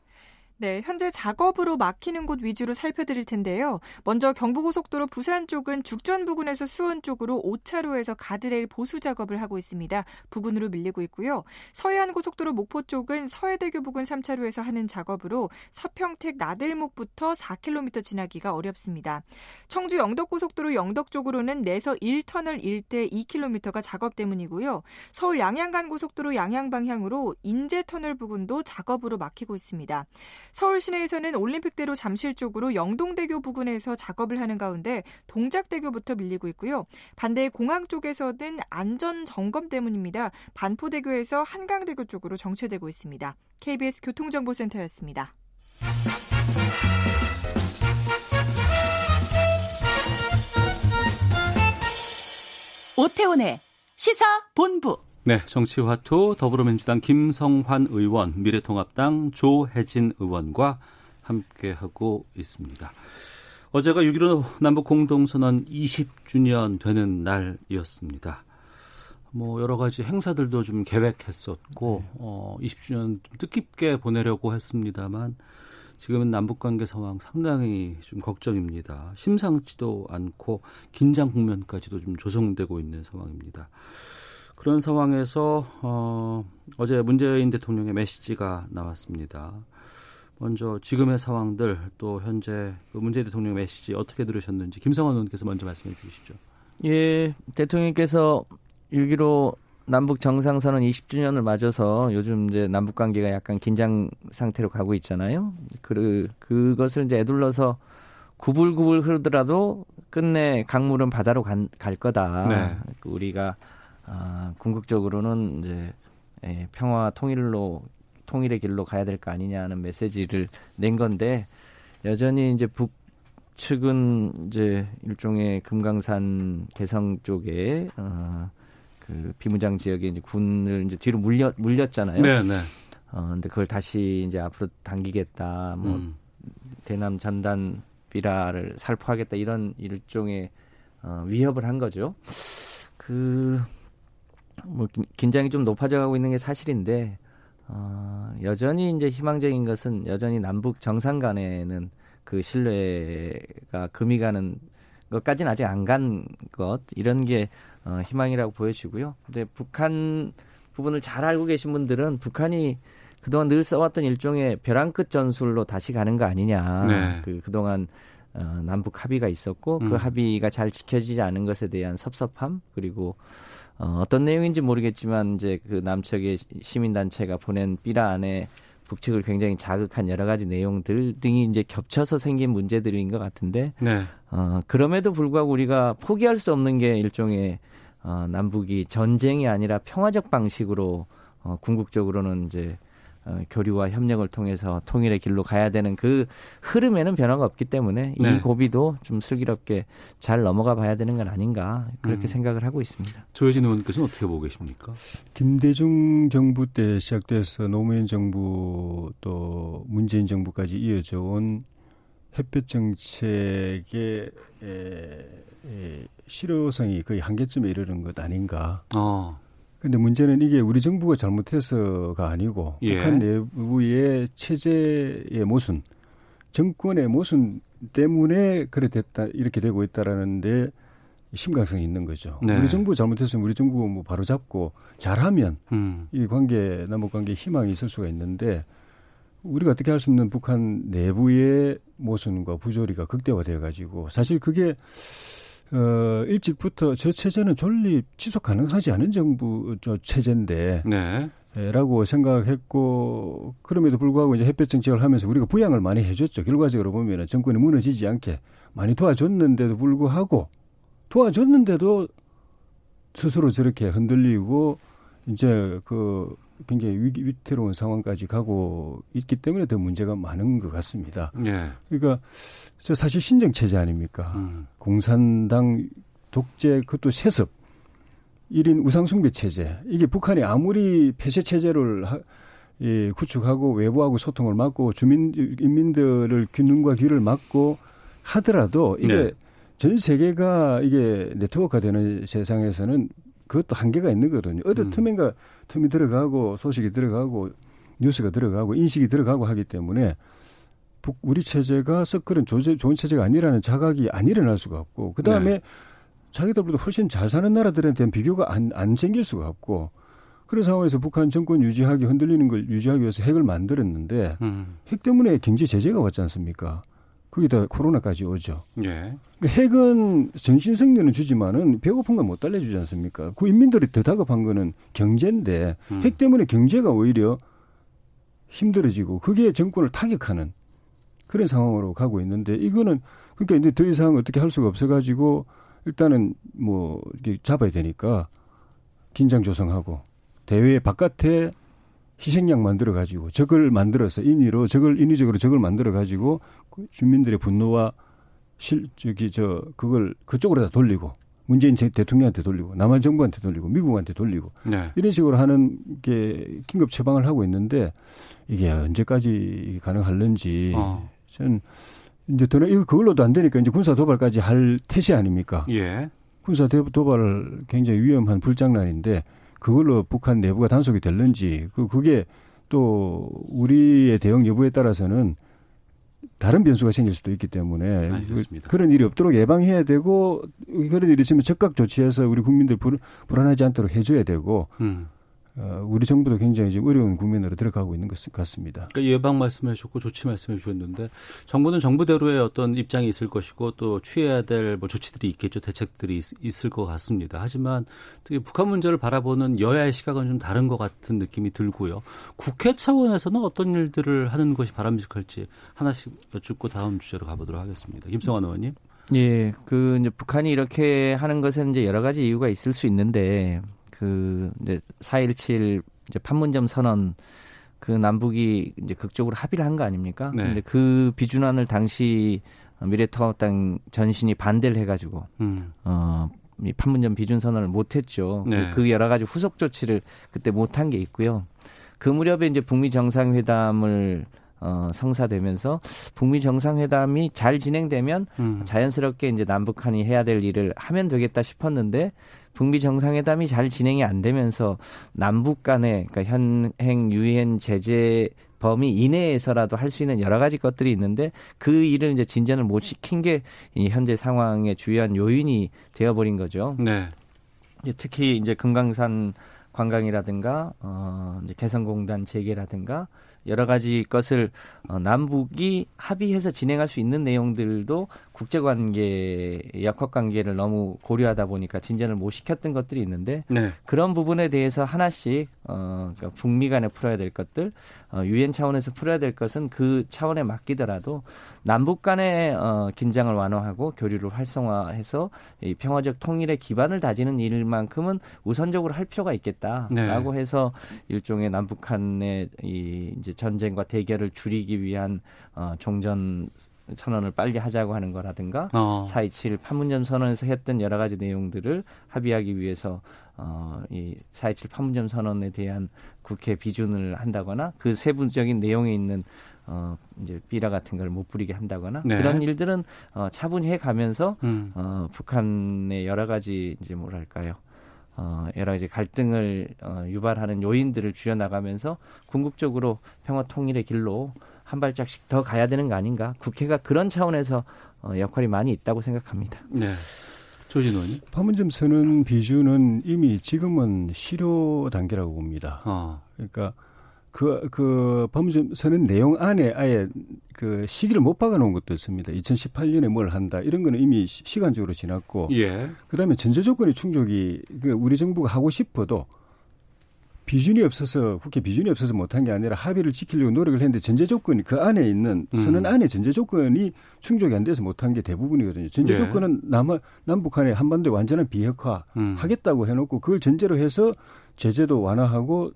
네, 현재 작업으로 막히는 곳 위주로 살펴드릴 텐데요. 먼저 경부고속도로 부산 쪽은 죽전 부근에서 수원 쪽으로 5차로에서 가드레일 보수 작업을 하고 있습니다. 부근으로 밀리고 있고요. 서해안 고속도로 목포 쪽은 서해대교 부근 3차로에서 하는 작업으로 서평택 나들목부터 4km 지나기가 어렵습니다. 청주 영덕고속도로 영덕 쪽으로는 내서 1터널 일대 2km가 작업 때문이고요. 서울 양양간 고속도로 양양 방향으로 인제 터널 부근도 작업으로 막히고 있습니다. 서울 시내에서는 올림픽대로 잠실 쪽으로 영동대교 부근에서 작업을 하는 가운데 동작대교부터 밀리고 있고요. 반대 공항 쪽에서는 안전 점검 때문입니다. 반포대교에서 한강대교 쪽으로 정체되고 있습니다. KBS 교통정보센터였습니다. 오태훈의 시사 본부 네, 정치화투 더불어민주당 김성환 의원, 미래통합당 조혜진 의원과 함께하고 있습니다. 어제가 6.15 남북 공동선언 20주년 되는 날이었습니다. 뭐 여러 가지 행사들도 좀 계획했었고 어 20주년 좀 뜻깊게 보내려고 했습니다만 지금은 남북 관계 상황 상당히 좀 걱정입니다. 심상치도 않고 긴장 국면까지도 좀 조성되고 있는 상황입니다. 그런 상황에서 어, 어제 문재인 대통령의 메시지가 나왔습니다. 먼저 지금의 상황들 또 현재 그 문재인 대통령 메시지 어떻게 들으셨는지 김성환 의원께서 먼저 말씀해 주시죠. 예, 대통령께서 6.15 남북 정상선언 20주년을 맞아서 요즘 이제 남북 관계가 약간 긴장 상태로 가고 있잖아요. 그 그것을 이제 애둘러서 구불구불 흐르더라도 끝내 강물은 바다로 간, 갈 거다. 네. 우리가 아, 궁극적으로는 이제 예, 평화 통일로 통일의 길로 가야 될 거 아니냐는 메시지를 낸 건데 여전히 이제 북 측은 이제 일종의 금강산 개성 쪽에 어, 그 비무장 지역에 이제 군을 이제 뒤로 물렸 물렸잖아요. 네, 네. 어 근데 그걸 다시 이제 앞으로 당기겠다. 뭐 음. 대남 전단 비라를 살포하겠다 이런 일종의 어, 위협을 한 거죠. 그 뭐 긴장이 좀 높아져 가고 있는 게 사실인데 어, 여전히 이제 희망적인 것은 여전히 남북 정상 간에는 그 신뢰가 금이 가는 것까지는 아직 안 간 것 이런 게 어, 희망이라고 보여지고요. 근데 북한 부분을 잘 알고 계신 분들은 북한이 그동안 늘 써왔던 일종의 벼랑 끝 전술로 다시 가는 거 아니냐. 네. 그 그동안 어, 남북 합의가 있었고 그 음. 그 합의가 잘 지켜지지 않은 것에 대한 섭섭함 그리고 어, 어떤 내용인지 모르겠지만 이제 그 남측의 시민단체가 보낸 삐라 안에 북측을 굉장히 자극한 여러 가지 내용들 등이 이제 겹쳐서 생긴 문제들인 것 같은데 네. 어, 그럼에도 불구하고 우리가 포기할 수 없는 게 일종의 어, 남북이 전쟁이 아니라 평화적 방식으로 어, 궁극적으로는 이제 어, 교류와 협력을 통해서 통일의 길로 가야 되는 그 흐름에는 변화가 없기 때문에 네. 이 고비도 좀 슬기롭게 잘 넘어가 봐야 되는 건 아닌가 그렇게 음. 생각을 하고 있습니다. 조혜진 의원께서는 어떻게 보고 계십니까? 김대중 정부 때 시작돼서 노무현 정부 또 문재인 정부까지 이어져 온 햇볕 정책의 에, 에, 실효성이 거의 한계점에 이르는 것 아닌가. 어. 근데 문제는 이게 우리 정부가 잘못해서가 아니고 예. 북한 내부의 체제의 모순, 정권의 모순 때문에 그래 됐다 이렇게 되고 있다라는데 심각성이 있는 거죠. 네. 우리 정부 잘못했으면 우리 정부가 뭐 바로 잡고 잘하면 음. 이 관계 남북 관계 희망이 있을 수가 있는데 우리가 어떻게 할 수 없는 북한 내부의 모순과 부조리가 극대화되어 가지고 사실 그게 어 일찍부터 저 체제는 존립 지속 가능하지 않은 정부 저 체제인데 네. 라고 생각했고 그럼에도 불구하고 이제 햇볕 정책을 하면서 우리가 부양을 많이 해줬죠. 결과적으로 보면은 정권이 무너지지 않게 많이 도와줬는데도 불구하고 도와줬는데도 스스로 저렇게 흔들리고 이제 그 굉장히 위기, 위태로운 상황까지 가고 있기 때문에 더 문제가 많은 것 같습니다. 예. 그러니까 저 사실 신정 체제 아닙니까? 음. 공산당 독재 그것도 세습 1인 우상숭배 체제 이게 북한이 아무리 폐쇄 체제를 하, 예, 구축하고 외부하고 소통을 막고 주민 인민들을 눈과 귀를 막고 하더라도 이게 네. 전 세계가 이게 네트워크가 되는 세상에서는 그것도 한계가 있는 거거든요. 어느 음. 틈인가 틈이 들어가고 소식이 들어가고 뉴스가 들어가고 인식이 들어가고 하기 때문에 북 우리 체제가 썩그런 조제, 좋은 체제가 아니라는 자각이 안 일어날 수가 없고 그 다음에 네. 자기들보다 훨씬 잘 사는 나라들한테는 비교가 안, 안 생길 수가 없고 그런 상황에서 북한 정권 유지하기 흔들리는 걸 유지하기 위해서 핵을 만들었는데 음. 핵 때문에 경제 제재가 왔지 않습니까? 거기다 코로나까지 오죠. 예. 그 핵은 정신 승리는 주지만은 배고픈 건 못 달래주지 않습니까? 그 인민들이 더 다급한 거는 경제인데 음. 핵 때문에 경제가 오히려 힘들어지고 그게 정권을 타격하는 그런 상황으로 가고 있는데 이거는 그러니까 이제 더 이상 어떻게 할 수가 없어가지고 일단은 뭐 이렇게 잡아야 되니까 긴장 조성하고 대회 바깥에 희생양 만들어 가지고 적을 만들어서 인위로 적을 인위적으로 적을 만들어 가지고 그 주민들의 분노와 실 저기 저 그걸 그쪽으로 다 돌리고 문재인 제- 대통령한테 돌리고 남한 정부한테 돌리고 미국한테 돌리고 네. 이런 식으로 하는 게 긴급 처방을 하고 있는데 이게 언제까지 가능할는지 어. 저는 이제 더 이거 그걸로도 안 되니까 이제 군사 도발까지 할 태세 아닙니까? 예. 군사 대- 도발 굉장히 위험한 불장난인데 그걸로 북한 내부가 단속이 될는지 그 그게 또 우리의 대응 여부에 따라서는 다른 변수가 생길 수도 있기 때문에 알겠습니다. 그런 일이 없도록 예방해야 되고 그런 일이 있으면 적극 조치해서 우리 국민들 불, 불안하지 않도록 해줘야 되고 음. 어, 우리 정부도 굉장히 지금 어려운 국면으로 들어가고 있는 것 같습니다. 그러니까 예방 말씀해 주셨고 조치 말씀해 주셨는데 정부는 정부대로의 어떤 입장이 있을 것이고 또 취해야 될 뭐 조치들이 있겠죠 대책들이 있, 을것 같습니다. 하지만 특히 북한 문제를 바라보는 여야의 시각은 좀 다른 것 같은 느낌이 들고요. 국회 차원에서는 어떤 일들을 하는 것이 바람직할지 하나씩 여쭙고 다음 주제로 가보도록 하겠습니다. 김성환 의원님. 예, 그 이제 북한이 이렇게 하는 것에는 이제 여러 가지 이유가 있을 수 있는데 그 이제 4.17 이제 판문점 선언 그 남북이 이제 극적으로 합의를 한 거 아닙니까? 네. 근데 그 비준안을 당시 미래통합당 전신이 반대를 해가지고 음. 어. 이 판문점 비준 선언을 못했죠. 네. 그 여러 가지 후속 조치를 그때 못한 게 있고요. 그 무렵에 이제 북미 정상회담을 어, 성사되면서 북미 정상회담이 잘 진행되면 음. 자연스럽게 이제 남북한이 해야 될 일을 하면 되겠다 싶었는데 북미 정상회담이 잘 진행이 안 되면서 남북 간의 그러니까 현행 유엔 제재 범위 이내에서라도 할 수 있는 여러 가지 것들이 있는데 그 일을 이제 진전을 못 시킨 게 이 현재 상황의 주요한 요인이 되어버린 거죠. 네. 이제 특히 이제 금강산 관광이라든가 어 이제 개성공단 재개라든가 여러 가지 것을 어, 남북이 합의해서 진행할 수 있는 내용들도 국제 관계 약학 관계를 너무 고려하다 보니까 진전을 못 시켰던 것들이 있는데 네. 그런 부분에 대해서 하나씩 어, 그러니까 북미 간에 풀어야 될 것들 어, 유엔 차원에서 풀어야 될 것은 그 차원에 맡기더라도 남북 간의 어, 긴장을 완화하고 교류를 활성화해서 이 평화적 통일의 기반을 다지는 일만큼은 우선적으로 할 필요가 있겠다라고 네. 해서 일종의 남북 한의 이 이제 전쟁과 대결을 줄이기 위한 어, 종전 선언을 빨리 하자고 하는 거라든가 어. 4.27 판문점 선언에서 했던 여러 가지 내용들을 합의하기 위해서 어, 이4.27 판문점 선언에 대한 국회 비준을 한다거나 그 세부적인 내용에 있는 어 이제 비라 같은 걸 못 부리게 한다거나 네. 그런 일들은 어 차분히 해 가면서 음. 어 북한의 여러 가지 이제 뭐랄까요? 어 여러 가지 갈등을 어 유발하는 요인들을 줄여 나가면서 궁극적으로 평화 통일의 길로 한 발짝씩 더 가야 되는 거 아닌가? 국회가 그런 차원에서 어 역할이 많이 있다고 생각합니다. 네. 조진 의원님. 판문점 선언 비준은 이미 지금은 실효 단계라고 봅니다. 어. 그러니까 그, 그 판문점 선언 내용 안에 아예 그 시기를 못 박아놓은 것도 있습니다. 2018년에 뭘 한다 이런 거는 이미 시- 시간적으로 지났고 예. 그 다음에 전제 조건의 충족이 그 우리 정부가 하고 싶어도 비준이 없어서 국회 비준이 없어서 못한 게 아니라 합의를 지키려고 노력을 했는데 전제 조건이 그 안에 있는 선언 음. 안에 전제 조건이 충족이 안 돼서 못한 게 대부분이거든요. 전제 예. 조건은 남 남북한의 한반도의 완전한 비핵화 음. 하겠다고 해놓고 그걸 전제로 해서 제재도 완화하고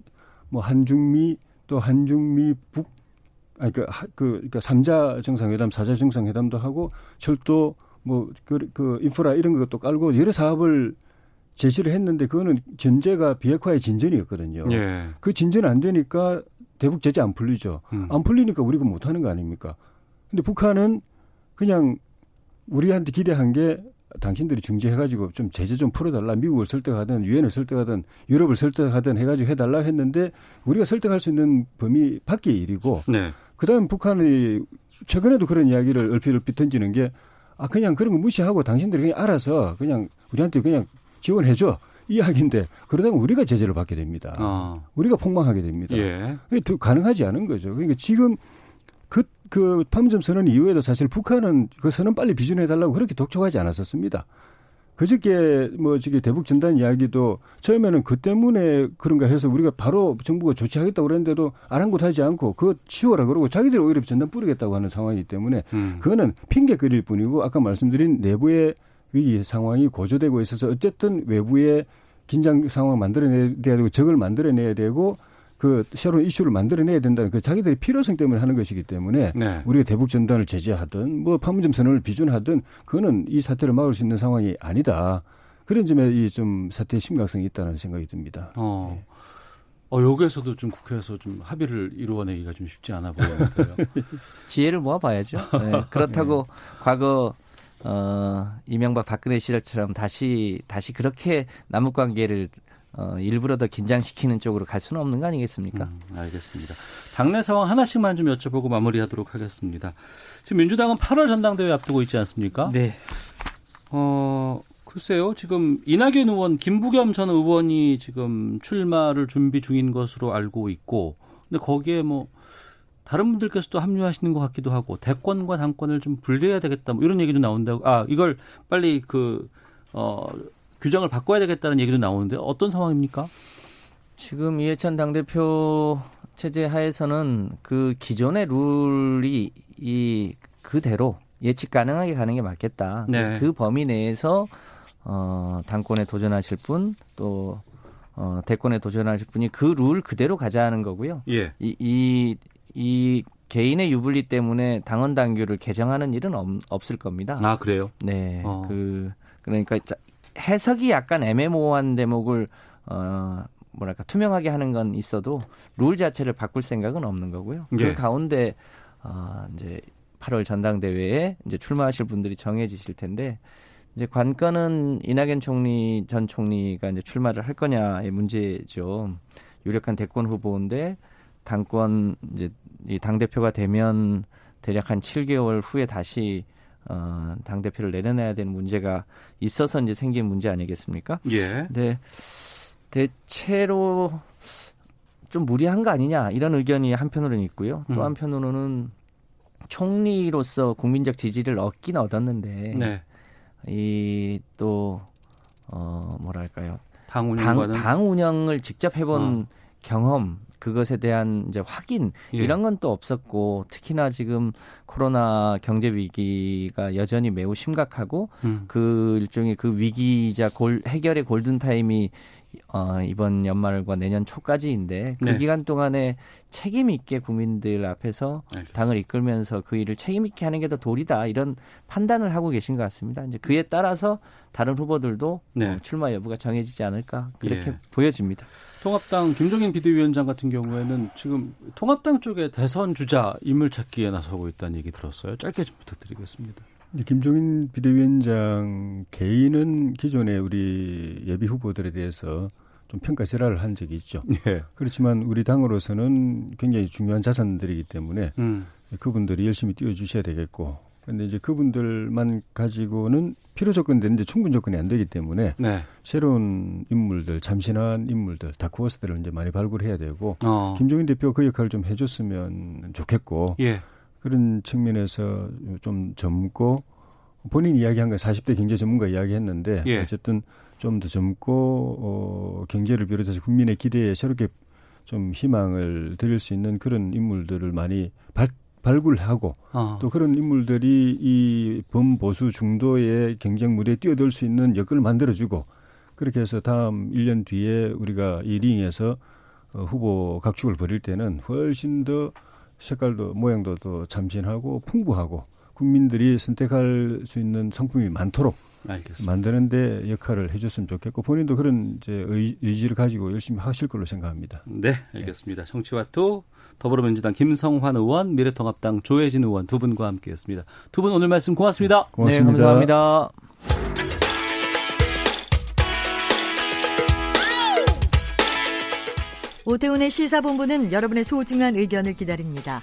뭐 한중미 또 한중미 북 아니 그, 하- 그 그러니까 삼자 정상회담, 사자 정상회담도 하고 철도 뭐그 그 인프라 이런 것도 깔고 여러 사업을 제시를 했는데 그거는 전제가 비핵화의 진전이었거든요. 예. 그 진전 안 되니까 대북 제재 안 풀리죠. 음. 안 풀리니까 우리가 못 하는 거 아닙니까? 근데 북한은 그냥 우리한테 기대한 게 당신들이 중재해가지고 좀 제재 좀 풀어달라. 미국을 설득하든 유엔을 설득하든 유럽을 설득하든 해가지고 해달라 했는데 우리가 설득할 수 있는 범위 밖의 일이고 네. 그다음 북한이 최근에도 그런 이야기를 얼핏 얼핏 던지는 게 아 그냥 그런 거 무시하고 당신들이 그냥 알아서 그냥 우리한테 그냥 지원해줘 이 이야기인데 그러다가 우리가 제재를 받게 됩니다. 어. 우리가 폭망하게 됩니다. 예. 이게 더 가능하지 않은 거죠. 그러니까 지금 그, 그 판문점 선언 이후에도 사실 북한은 그 선언 빨리 비준해달라고 그렇게 독촉하지 않았었습니다. 그저께 뭐 저기 대북 전단 이야기도 처음에는 그 때문에 그런가 해서 우리가 바로 정부가 조치하겠다고 그랬는데도 아랑곳하지 않고 그거 치워라 그러고 자기들이 오히려 전단 뿌리겠다고 하는 상황이기 때문에 음. 그거는 핑계거릴 뿐이고 아까 말씀드린 내부의 위기 상황이 고조되고 있어서 어쨌든 외부의 긴장 상황을 만들어내야 되고 적을 만들어내야 되고 그 새로운 이슈를 만들어내야 된다는 그 자기들의 필요성 때문에 하는 것이기 때문에 네. 우리가 대북 전단을 제재하든 뭐 판문점 선언을 비준하든 그거는 이 사태를 막을 수 있는 상황이 아니다. 그런 점에 이 좀 사태의 심각성이 있다는 생각이 듭니다. 어. 어, 여기에서도 좀 국회에서 좀 합의를 이루어내기가 좀 쉽지 않아 보이는데요. 지혜를 모아봐야죠. 네, 그렇다고 과거 어, 이명박 박근혜 시절처럼 다시 다시 그렇게 남북 관계를 어, 일부러 더 긴장시키는 쪽으로 갈 수는 없는 거 아니겠습니까? 음, 알겠습니다. 당내 상황 하나씩만 좀 여쭤보고 마무리하도록 하겠습니다. 지금 민주당은 8월 전당대회 앞두고 있지 않습니까? 네. 어, 글쎄요. 지금 이낙연 의원, 김부겸 전 의원이 지금 출마를 준비 중인 것으로 알고 있고, 근데 거기에 뭐 다른 분들께서도 합류하시는 것 같기도 하고 대권과 당권을 좀 분리해야 되겠다 뭐 이런 얘기도 나온다고. 아 이걸 빨리 그 어, 규정을 바꿔야 되겠다는 얘기도 나오는데 어떤 상황입니까? 지금 이해찬 당대표 체제 하에서는 그 기존의 룰이 이 그대로 예측 가능하게 가는 게 맞겠다. 네. 그래서 그 범위 내에서 어 당권에 도전하실 분또 어, 대권에 도전하실 분이 그 룰 그대로 가자는 거고요. 예. 이, 이, 이 개인의 유불리 때문에 당원 당규를 개정하는 일은 없, 없을 겁니다. 아 그래요? 네. 어. 그 그러니까 자- 해석이 약간 애매모호한 대목을 어 뭐랄까 투명하게 하는 건 있어도 룰 자체를 바꿀 생각은 없는 거고요. 예. 그 가운데 어 이제 8월 전당대회에 이제 출마하실 분들이 정해지실 텐데 이제 관건은 이낙연 총리 전 총리가 이제 출마를 할 거냐의 문제죠. 유력한 대권 후보인데 당권 이제 이당 대표가 되면 대략 한 7개월 후에 다시 어, 당 대표를 내려내야 되는 문제가 있어서 이제 생긴 문제 아니겠습니까? 예. 네. 대체로 좀 무리한 거 아니냐 이런 의견이 한편으로는 있고요. 또 음. 한편으로는 총리로서 국민적 지지를 얻긴 얻었는데 네. 이또 어, 뭐랄까요? 당 당, 당 운영을 직접 해본 어. 경험 그것에 대한 이제 확인 예. 이런 건 또 없었고 특히나 지금 코로나 경제 위기가 여전히 매우 심각하고 음. 그 일종의 그 위기자 골, 해결의 골든 타임이 어, 이번 연말과 내년 초까지인데 그 네. 기간 동안에 책임 있게 국민들 앞에서 알겠습니다. 당을 이끌면서 그 일을 책임 있게 하는 게 더 도리다 이런 판단을 하고 계신 것 같습니다. 이제 그에 따라서 다른 후보들도 네. 어, 출마 여부가 정해지지 않을까 그렇게 예. 보여집니다. 통합당 김종인 비대위원장 같은 경우에는 지금 통합당 쪽에 대선 주자 인물 찾기에 나서고 있다는 얘기 들었어요. 짧게 좀 부탁드리겠습니다. 이제 김종인 비대위원장 개인은 기존에 우리 예비 후보들에 대해서 좀 평가절하를 한 적이 있죠. 예. 그렇지만 우리 당으로서는 굉장히 중요한 자산들이기 때문에 음. 그분들이 열심히 뛰어주셔야 되겠고 그런데 이제 그분들만 가지고는 필요 조건이 되는데 충분 조건이 안 되기 때문에 네. 새로운 인물들, 잠신한 인물들, 다크호스들을 이제 많이 발굴해야 되고 어. 김종인 대표가 그 역할을 좀 해줬으면 좋겠고 예. 그런 측면에서 좀 젊고 본인 이야기한 건 40대 경제 전문가 이야기했는데 예. 어쨌든 좀 더 젊고 어, 경제를 비롯해서 국민의 기대에 새롭게 좀 희망을 드릴 수 있는 그런 인물들을 많이 발, 발굴하고 어. 또 그런 인물들이 이 범보수 중도의 경쟁 무대에 뛰어들 수 있는 여건을 만들어주고 그렇게 해서 다음 1년 뒤에 우리가 이 링에서 어, 후보 각축을 벌일 때는 훨씬 더 색깔도 모양도 더 참신하고 풍부하고 국민들이 선택할 수 있는 상품이 많도록 알겠습니다. 만드는데 역할을 해줬으면 좋겠고 본인도 그런 이제 의, 의지를 가지고 열심히 하실 걸로 생각합니다. 네, 알겠습니다. 정치와투 더불어민주당 김성환 의원, 미래통합당 조혜진 의원 두 분과 함께했습니다. 두 분 오늘 말씀 고맙습니다. 고맙습니다. 네, 감사합니다. 오태훈의 시사본부는 여러분의 소중한 의견을 기다립니다.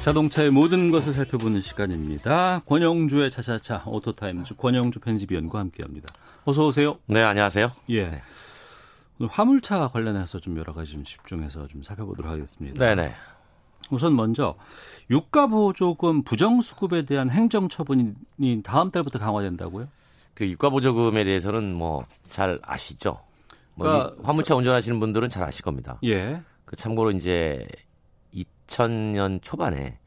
자동차의 모든 것을 살펴보는 시간입니다. 권용주의 차차차 오토타임즈 권용주 편집위원과 함께합니다. 어서 오세요. 네, 안녕하세요. 예. 오늘 화물차 관련해서 좀 여러 가지 좀 집중해서 좀 살펴보도록 하겠습니다. 네네. 우선 먼저 유가 보조금 부정 수급에 대한 행정 처분이 다음 달부터 강화된다고요? 그 유가 보조금에 대해서는 뭐 잘 아시죠? 뭐 그러니까 이 화물차 운전하시는 분들은 잘 아실 겁니다. 예. 그 참고로 이제 2000년 초반에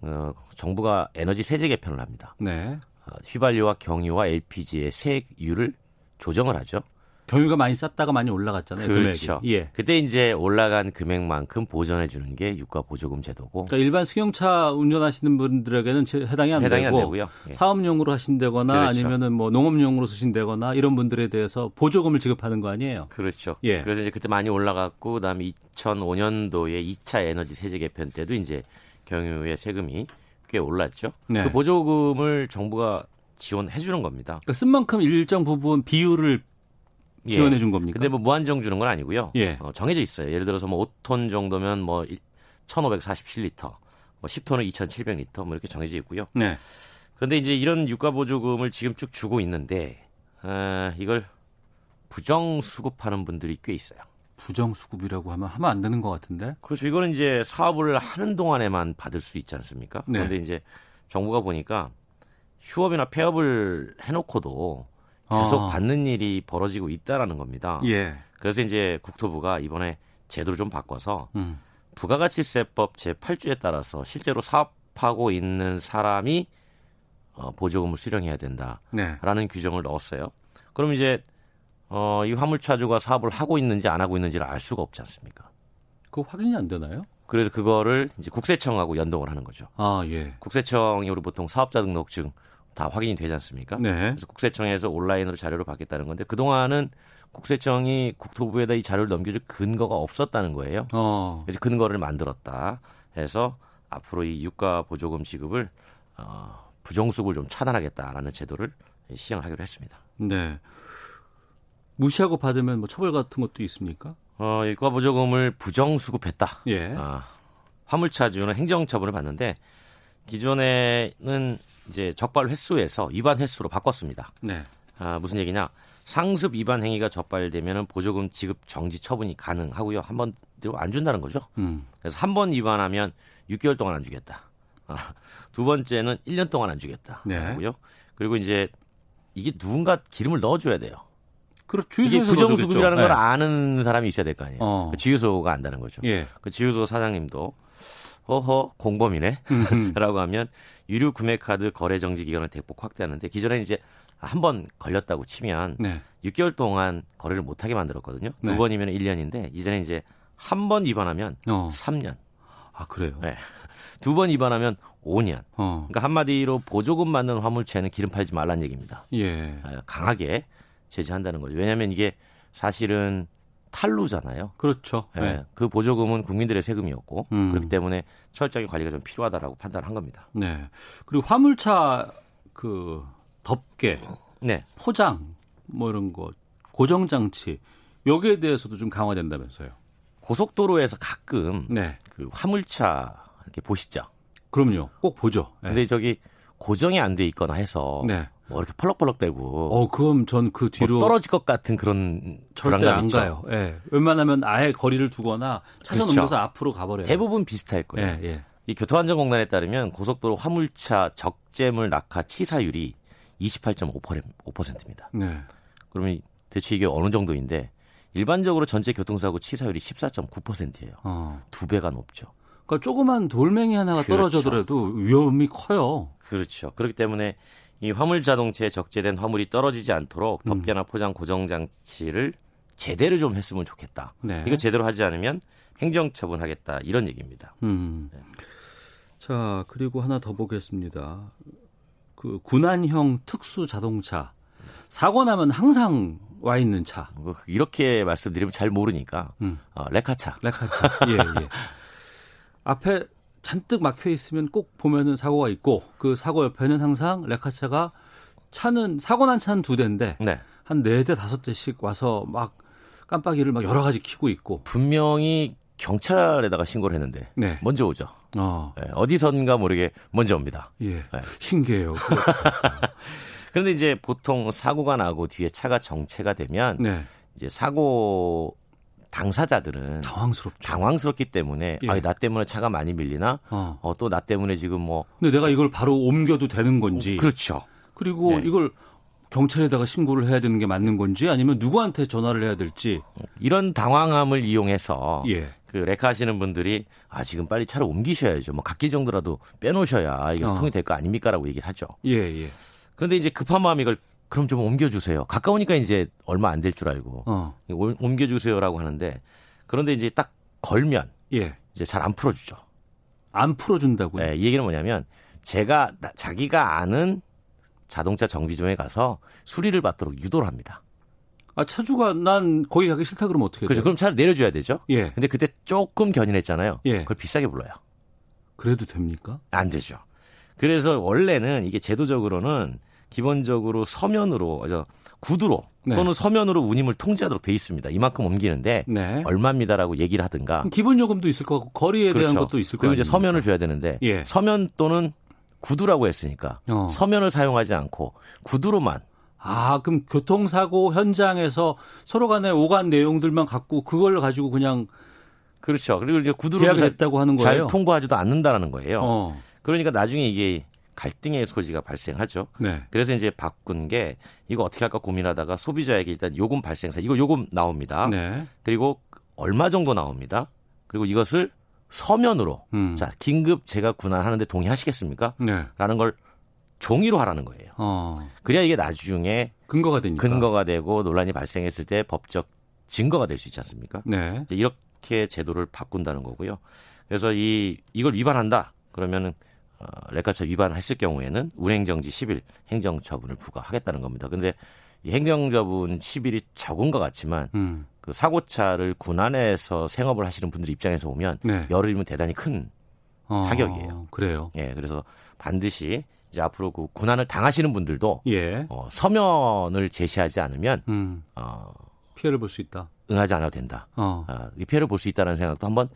어, 정부가 에너지 세제 개편을 합니다. 네. 어, 휘발유와 경유와 LPG의 세율을 조정을 하죠. 경유가 많이 쌌다가 많이 올라갔잖아요. 그렇죠. 금액이. 예. 그때 이제 올라간 금액만큼 보전해 주는 게 유가 보조금 제도고 그러니까 일반 승용차 운전하시는 분들에게는 제- 해당이 안 해당이 안 되고 되고 요. 예. 사업용으로 하신다거나 그렇죠. 아니면은 뭐 농업용으로 쓰신다거나 이런 분들에 대해서 보조금을 지급하는 거 아니에요? 그렇죠. 예. 그래서 이제 그때 많이 올라갔고 그다음에 2005년도에 2차 에너지 세제 개편 때도 이제 경유의 세금이 꽤 올랐죠. 네. 그 보조금을 정부가 지원해 주는 겁니다. 그러니까 쓴 만큼 일정 부분 비율을 예. 지원해 준 겁니까? 근데 뭐 무한정 주는 건 아니고요. 예. 어, 정해져 있어요. 예를 들어서 뭐 5톤 정도면 뭐 1,547리터, 뭐 10톤은 2,700리터 뭐 이렇게 정해져 있고요. 네. 그런데 이제 이런 유가 보조금을 지금 쭉 주고 있는데 어, 이걸 부정 수급하는 분들이 꽤 있어요. 부정 수급이라고 하면 하면 안 되는 것 같은데. 그렇죠. 이거는 이제 사업을 하는 동안에만 받을 수 있지 않습니까? 네. 그런데 이제 정부가 보니까 휴업이나 폐업을 해놓고도 계속 아. 받는 일이 벌어지고 있다라는 겁니다. 예. 그래서 이제 국토부가 이번에 제도를 좀 바꿔서 음. 부가가치세법 제8조에 따라서 실제로 사업하고 있는 사람이 어, 보조금을 수령해야 된다라는 네. 규정을 넣었어요. 그럼 이제 어, 이 화물차주가 사업을 하고 있는지 안 하고 있는지를 알 수가 없지 않습니까? 그거 확인이 안 되나요? 그래서 그거를 이제 국세청하고 연동을 하는 거죠. 아, 예. 국세청이 우리 보통 사업자 등록증 다 확인이 되지 않습니까? 네. 그래서 국세청에서 온라인으로 자료를 받겠다는 건데 그동안은 국세청이 국토부에다 이 자료를 넘겨줄 근거가 없었다는 거예요. 어. 그래서 근거를 만들었다 해서 앞으로 이 유가 보조금 지급을 어, 부정수급을 좀 차단하겠다라는 제도를 시행을 하기로 했습니다. 네. 무시하고 받으면 뭐 처벌 같은 것도 있습니까? 어, 유가 보조금을 부정 수급했다. 예. 아, 화물차주는 행정처분을 받는데 기존에는 이제 적발 횟수에서 위반 횟수로 바꿨습니다. 네. 아, 무슨 얘기냐? 상습 위반 행위가 적발되면 보조금 지급 정지 처분이 가능하고요. 한번안 준다는 거죠. 음. 그래서 한 번 위반하면 6개월 동안 안 주겠다. 두 번째는 1년 동안 안 주겠다. 네. 하고요. 그리고 이제 이게 누군가 기름을 넣어줘야 돼요. 그렇 이게 부정수급이라는 넣어주겠죠. 걸 아는 사람이 있어야 될 거 아니에요. 어. 그 지유소가 안다는 거죠. 예. 그 지유소 사장님도 어허 공범이네 라고 하면 유료 구매 카드 거래 정지 기간을 대폭 확대하는데 기존에 이제 한 번 걸렸다고 치면 네. 6개월 동안 거래를 못 하게 만들었거든요. 두 네. 번이면 1년인데 이제는 이제 한 번 위반하면 어. 3년. 아 그래요. 네. 두 번 위반하면 5년. 어. 그러니까 한마디로 보조금 받는 화물차에는 기름 팔지 말란 얘기입니다. 예. 아, 강하게 제재한다는 거죠. 왜냐하면 이게 사실은 탈루잖아요. 그렇죠. 예, 네. 그 보조금은 국민들의 세금이었고 음. 그렇기 때문에 철저하게 관리가 좀 필요하다라고 판단한 겁니다. 네. 그리고 화물차 그 덮개, 네. 포장 뭐 이런 거 고정 장치 여기에 대해서도 좀 강화된다면서요. 고속도로에서 가끔 네. 그 화물차 이렇게 보시죠. 그럼요. 꼭 보죠. 네. 근데 저기 고정이 안 돼 있거나 해서 네. 뭐 이렇게 펄럭펄럭대고 어, 그럼 전 그 뒤로 뭐 떨어질 것 같은 그런 절대 안 있죠. 가요. 예. 웬만하면 아예 거리를 두거나 차선 그렇죠. 옮겨서 앞으로 가버려요. 대부분 비슷할 거예요. 예, 예. 이 교통안전공단에 따르면 고속도로 화물차 적재물 낙하 치사율이 28.5%입니다. 네. 그러면 대체 이게 어느 정도인데 일반적으로 전체 교통사고 치사율이 14.9%예요. 어. 두 배가 높죠. 그러니까 조그만 돌멩이 하나가 그렇죠. 떨어져더라도 위험이 커요. 그렇죠. 그렇기 때문에 이 화물 자동차에 적재된 화물이 떨어지지 않도록 음. 덮개나 포장 고정 장치를 제대로 좀 했으면 좋겠다. 네. 이거 제대로 하지 않으면 행정 처분하겠다 이런 얘기입니다. 음. 자, 그리고 하나 더 보겠습니다. 그 군안형 특수 자동차 사고 나면 항상 와 있는 차. 뭐 이렇게 말씀드리면 잘 모르니까 음. 어, 레카차. 레카차. 예, 예. 앞에 잔뜩 막혀 있으면 꼭 보면은 사고가 있고 그 사고 옆에는 항상 레카차가 차는 사고 난 차는 두 대인데 네. 한네 대 다섯 대씩 와서 막 깜빡이를 막 여러 가지 켜고 있고 분명히 경찰에다가 신고를 했는데 네. 먼저 오죠. 어. 예, 어디선가 모르게 먼저 옵니다. 예. 네. 신기해요. 그런데 이제 보통 사고가 나고 뒤에 차가 정체가 되면 네. 이제 사고 당사자들은 당황스럽죠. 당황스럽기 때문에 예. 아, 나 때문에 차가 많이 밀리나? 어. 어, 또 나 때문에 지금 뭐 근데 내가 이걸 바로 옮겨도 되는 건지 그렇죠. 그리고 네. 이걸 경찰에다가 신고를 해야 되는 게 맞는 건지 아니면 누구한테 전화를 해야 될지 이런 당황함을 이용해서 예. 그 레카 하시는 분들이 아 지금 빨리 차를 옮기셔야죠. 뭐 갓길 정도라도 빼놓으셔야 이게 어. 소통이 될 거 아닙니까라고 얘기를 하죠. 예, 예. 그런데 이제 급한 마음 이걸 그럼 좀 옮겨주세요. 가까우니까 이제 얼마 안 될 줄 알고 어. 올- 옮겨주세요라고 하는데 그런데 이제 딱 걸면 예. 이제 잘 안 풀어주죠. 안 풀어준다고요? 네, 이 얘기는 뭐냐면 제가 나- 자기가 아는 자동차 정비점에 가서 수리를 받도록 유도를 합니다. 아 차주가 난 거기 가기 싫다 그러면 어떻게 그렇죠. 그럼 차를 내려줘야 되죠. 예. 근데 그때 조금 견인했잖아요. 예. 그걸 비싸게 불러요. 그래도 됩니까? 안 되죠. 그래서 원래는 이게 제도적으로는 기본적으로 서면으로 저 구두로 네. 또는 서면으로 운임을 통지하도록 돼 있습니다. 이만큼 옮기는데 네. 얼마입니다라고 얘기를 하든가. 기본 요금도 있을 거고 거리에 대한 그렇죠. 것도 있을 그리고 거고 이제 서면을 줘야 되는데 예. 서면 또는 구두라고 했으니까 어. 서면을 사용하지 않고 구두로만 아, 그럼 교통사고 현장에서 서로 간에 오간 내용들만 갖고 그걸 가지고 그냥 그렇죠. 그리고 이제 구두로 했다고 하는 잘 거예요. 통보하지도 않는다라는 거예요. 어. 그러니까 나중에 이게 갈등의 소지가 발생하죠. 네. 그래서 이제 바꾼 게 이거 어떻게 할까 고민하다가 소비자에게 일단 요금 발생사 이거 요금 나옵니다. 네. 그리고 얼마 정도 나옵니다. 그리고 이것을 서면으로 음. 자 긴급 제가 군환하는데 동의하시겠습니까? 네. 라는 걸 종이로 하라는 거예요. 어. 그래야 이게 나중에 근거가 되니까. 근거가 되고 논란이 발생했을 때 법적 증거가 될 수 있지 않습니까? 네. 이렇게 제도를 바꾼다는 거고요. 그래서 이 이걸 위반한다 그러면은 어, 레카차 위반했을 경우에는 운행정지 10일 행정처분을 부과하겠다는 겁니다. 근데 이 행정처분 10일이 적은 것 같지만 음. 그 사고차를 군안에서 생업을 하시는 분들 입장에서 보면 네. 열흘이면 대단히 큰 어, 타격이에요. 그래요. 예, 그래서 반드시 이제 앞으로 그 군안을 당하시는 분들도 예. 어, 서면을 제시하지 않으면 음. 어, 피해를 볼 수 있다. 응하지 않아도 된다. 어. 어, 이 피해를 볼 수 있다는 생각도 한번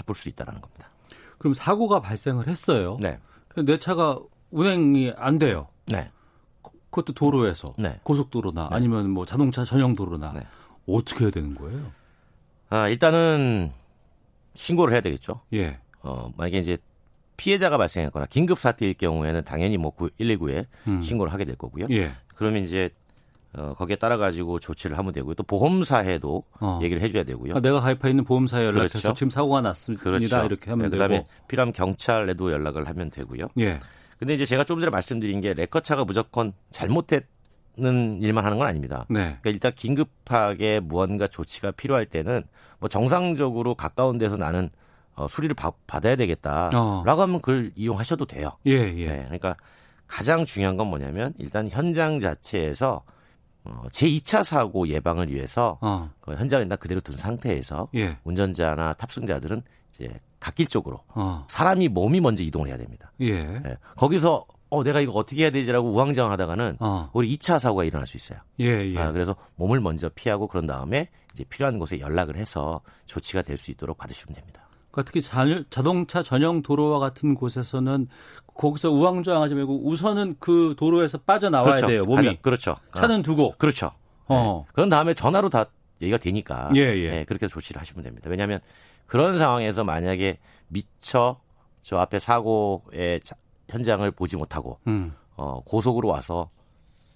해볼 수 있다라는 겁니다. 그럼 사고가 발생을 했어요. 네, 내 차가 운행이 안 돼요. 네, 그것도 도로에서 네. 고속도로나 네. 아니면 뭐 자동차 전용 도로나 네. 어떻게 해야 되는 거예요? 아, 일단은 신고를 해야 되겠죠. 예. 어, 만약에 이제 피해자가 발생했거나 긴급 사태일 경우에는 당연히 뭐 119에 음. 신고를 하게 될 거고요. 예. 그러면 이제 어, 거기에 따라 가지고 조치를 하면 되고요. 또 보험사에도 어. 얘기를 해줘야 되고요. 아, 내가 가입해 있는 보험사에 연락해서 그렇죠. 지금 사고가 났습니다. 그렇죠. 이렇게 하면 네, 되고. 그다음에 필요하면 경찰에도 연락을 하면 되고요. 예. 근데 이제 제가 좀 전에 말씀드린 게 레커차가 무조건 잘못했는 일만 하는 건 아닙니다. 네. 그러니까 일단 긴급하게 무언가 조치가 필요할 때는 뭐 정상적으로 가까운 데서 나는 어, 수리를 받, 아야 되겠다라고 어. 하면 그걸 이용하셔도 돼요. 예, 예. 네, 그러니까 가장 중요한 건 뭐냐면 일단 현장 자체에서 어, 제2차 사고 예방을 위해서 어. 그 일단 그대로 둔 상태에서 예. 운전자나 탑승자들은 이제 갓길 쪽으로 어. 사람이 몸이 먼저 이동을 해야 됩니다. 예. 예, 거기서 어 내가 이거 어떻게 해야 되지라고 우왕좌왕하다가는 어. 우리 2차 사고가 일어날 수 있어요. 예, 예. 아, 그래서 몸을 먼저 피하고 그런 다음에 이제 필요한 곳에 연락을 해서 조치가 될 수 있도록 받으시면 됩니다. 그러니까 특히 자, 자동차 전용 도로와 같은 곳에서는 거기서 우왕좌왕하지 말고 우선은 그 도로에서 빠져나와야 그렇죠. 돼요. 몸이. 가장- 그렇죠. 차는 어. 두고. 그렇죠. 어. 네. 그런 다음에 전화로 다 얘기가 되니까 예, 예. 네, 그렇게 조치를 하시면 됩니다. 왜냐하면 그런 상황에서 만약에 미처 저 앞에 사고의 자- 현장을 보지 못하고 음. 어, 고속으로 와서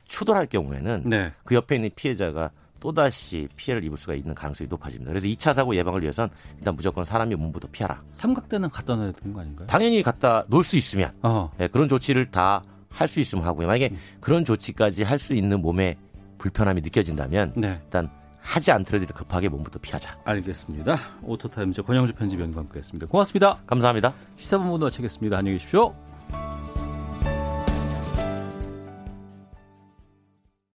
추돌할 경우에는 네. 그 옆에 있는 피해자가 또다시 피해를 입을 수가 있는 가능성이 높아집니다. 그래서 2차 사고 예방을 위해서는 일단 무조건 사람이 몸부터 피하라. 삼각대는 갖다 놔야 되는 거 아닌가요? 당연히 갖다 놓을 수 있으면 어. 네, 그런 조치를 다 할 수 있으면 하고요. 만약에 그런 조치까지 할 수 있는 몸에 불편함이 느껴진다면 네. 일단 하지 않더라도 급하게 몸부터 피하자. 알겠습니다. 오토타임즈 권용주 편집위원과 함께했습니다. 고맙습니다. 감사합니다. 시사본부 마치겠습니다. 안녕히 계십시오.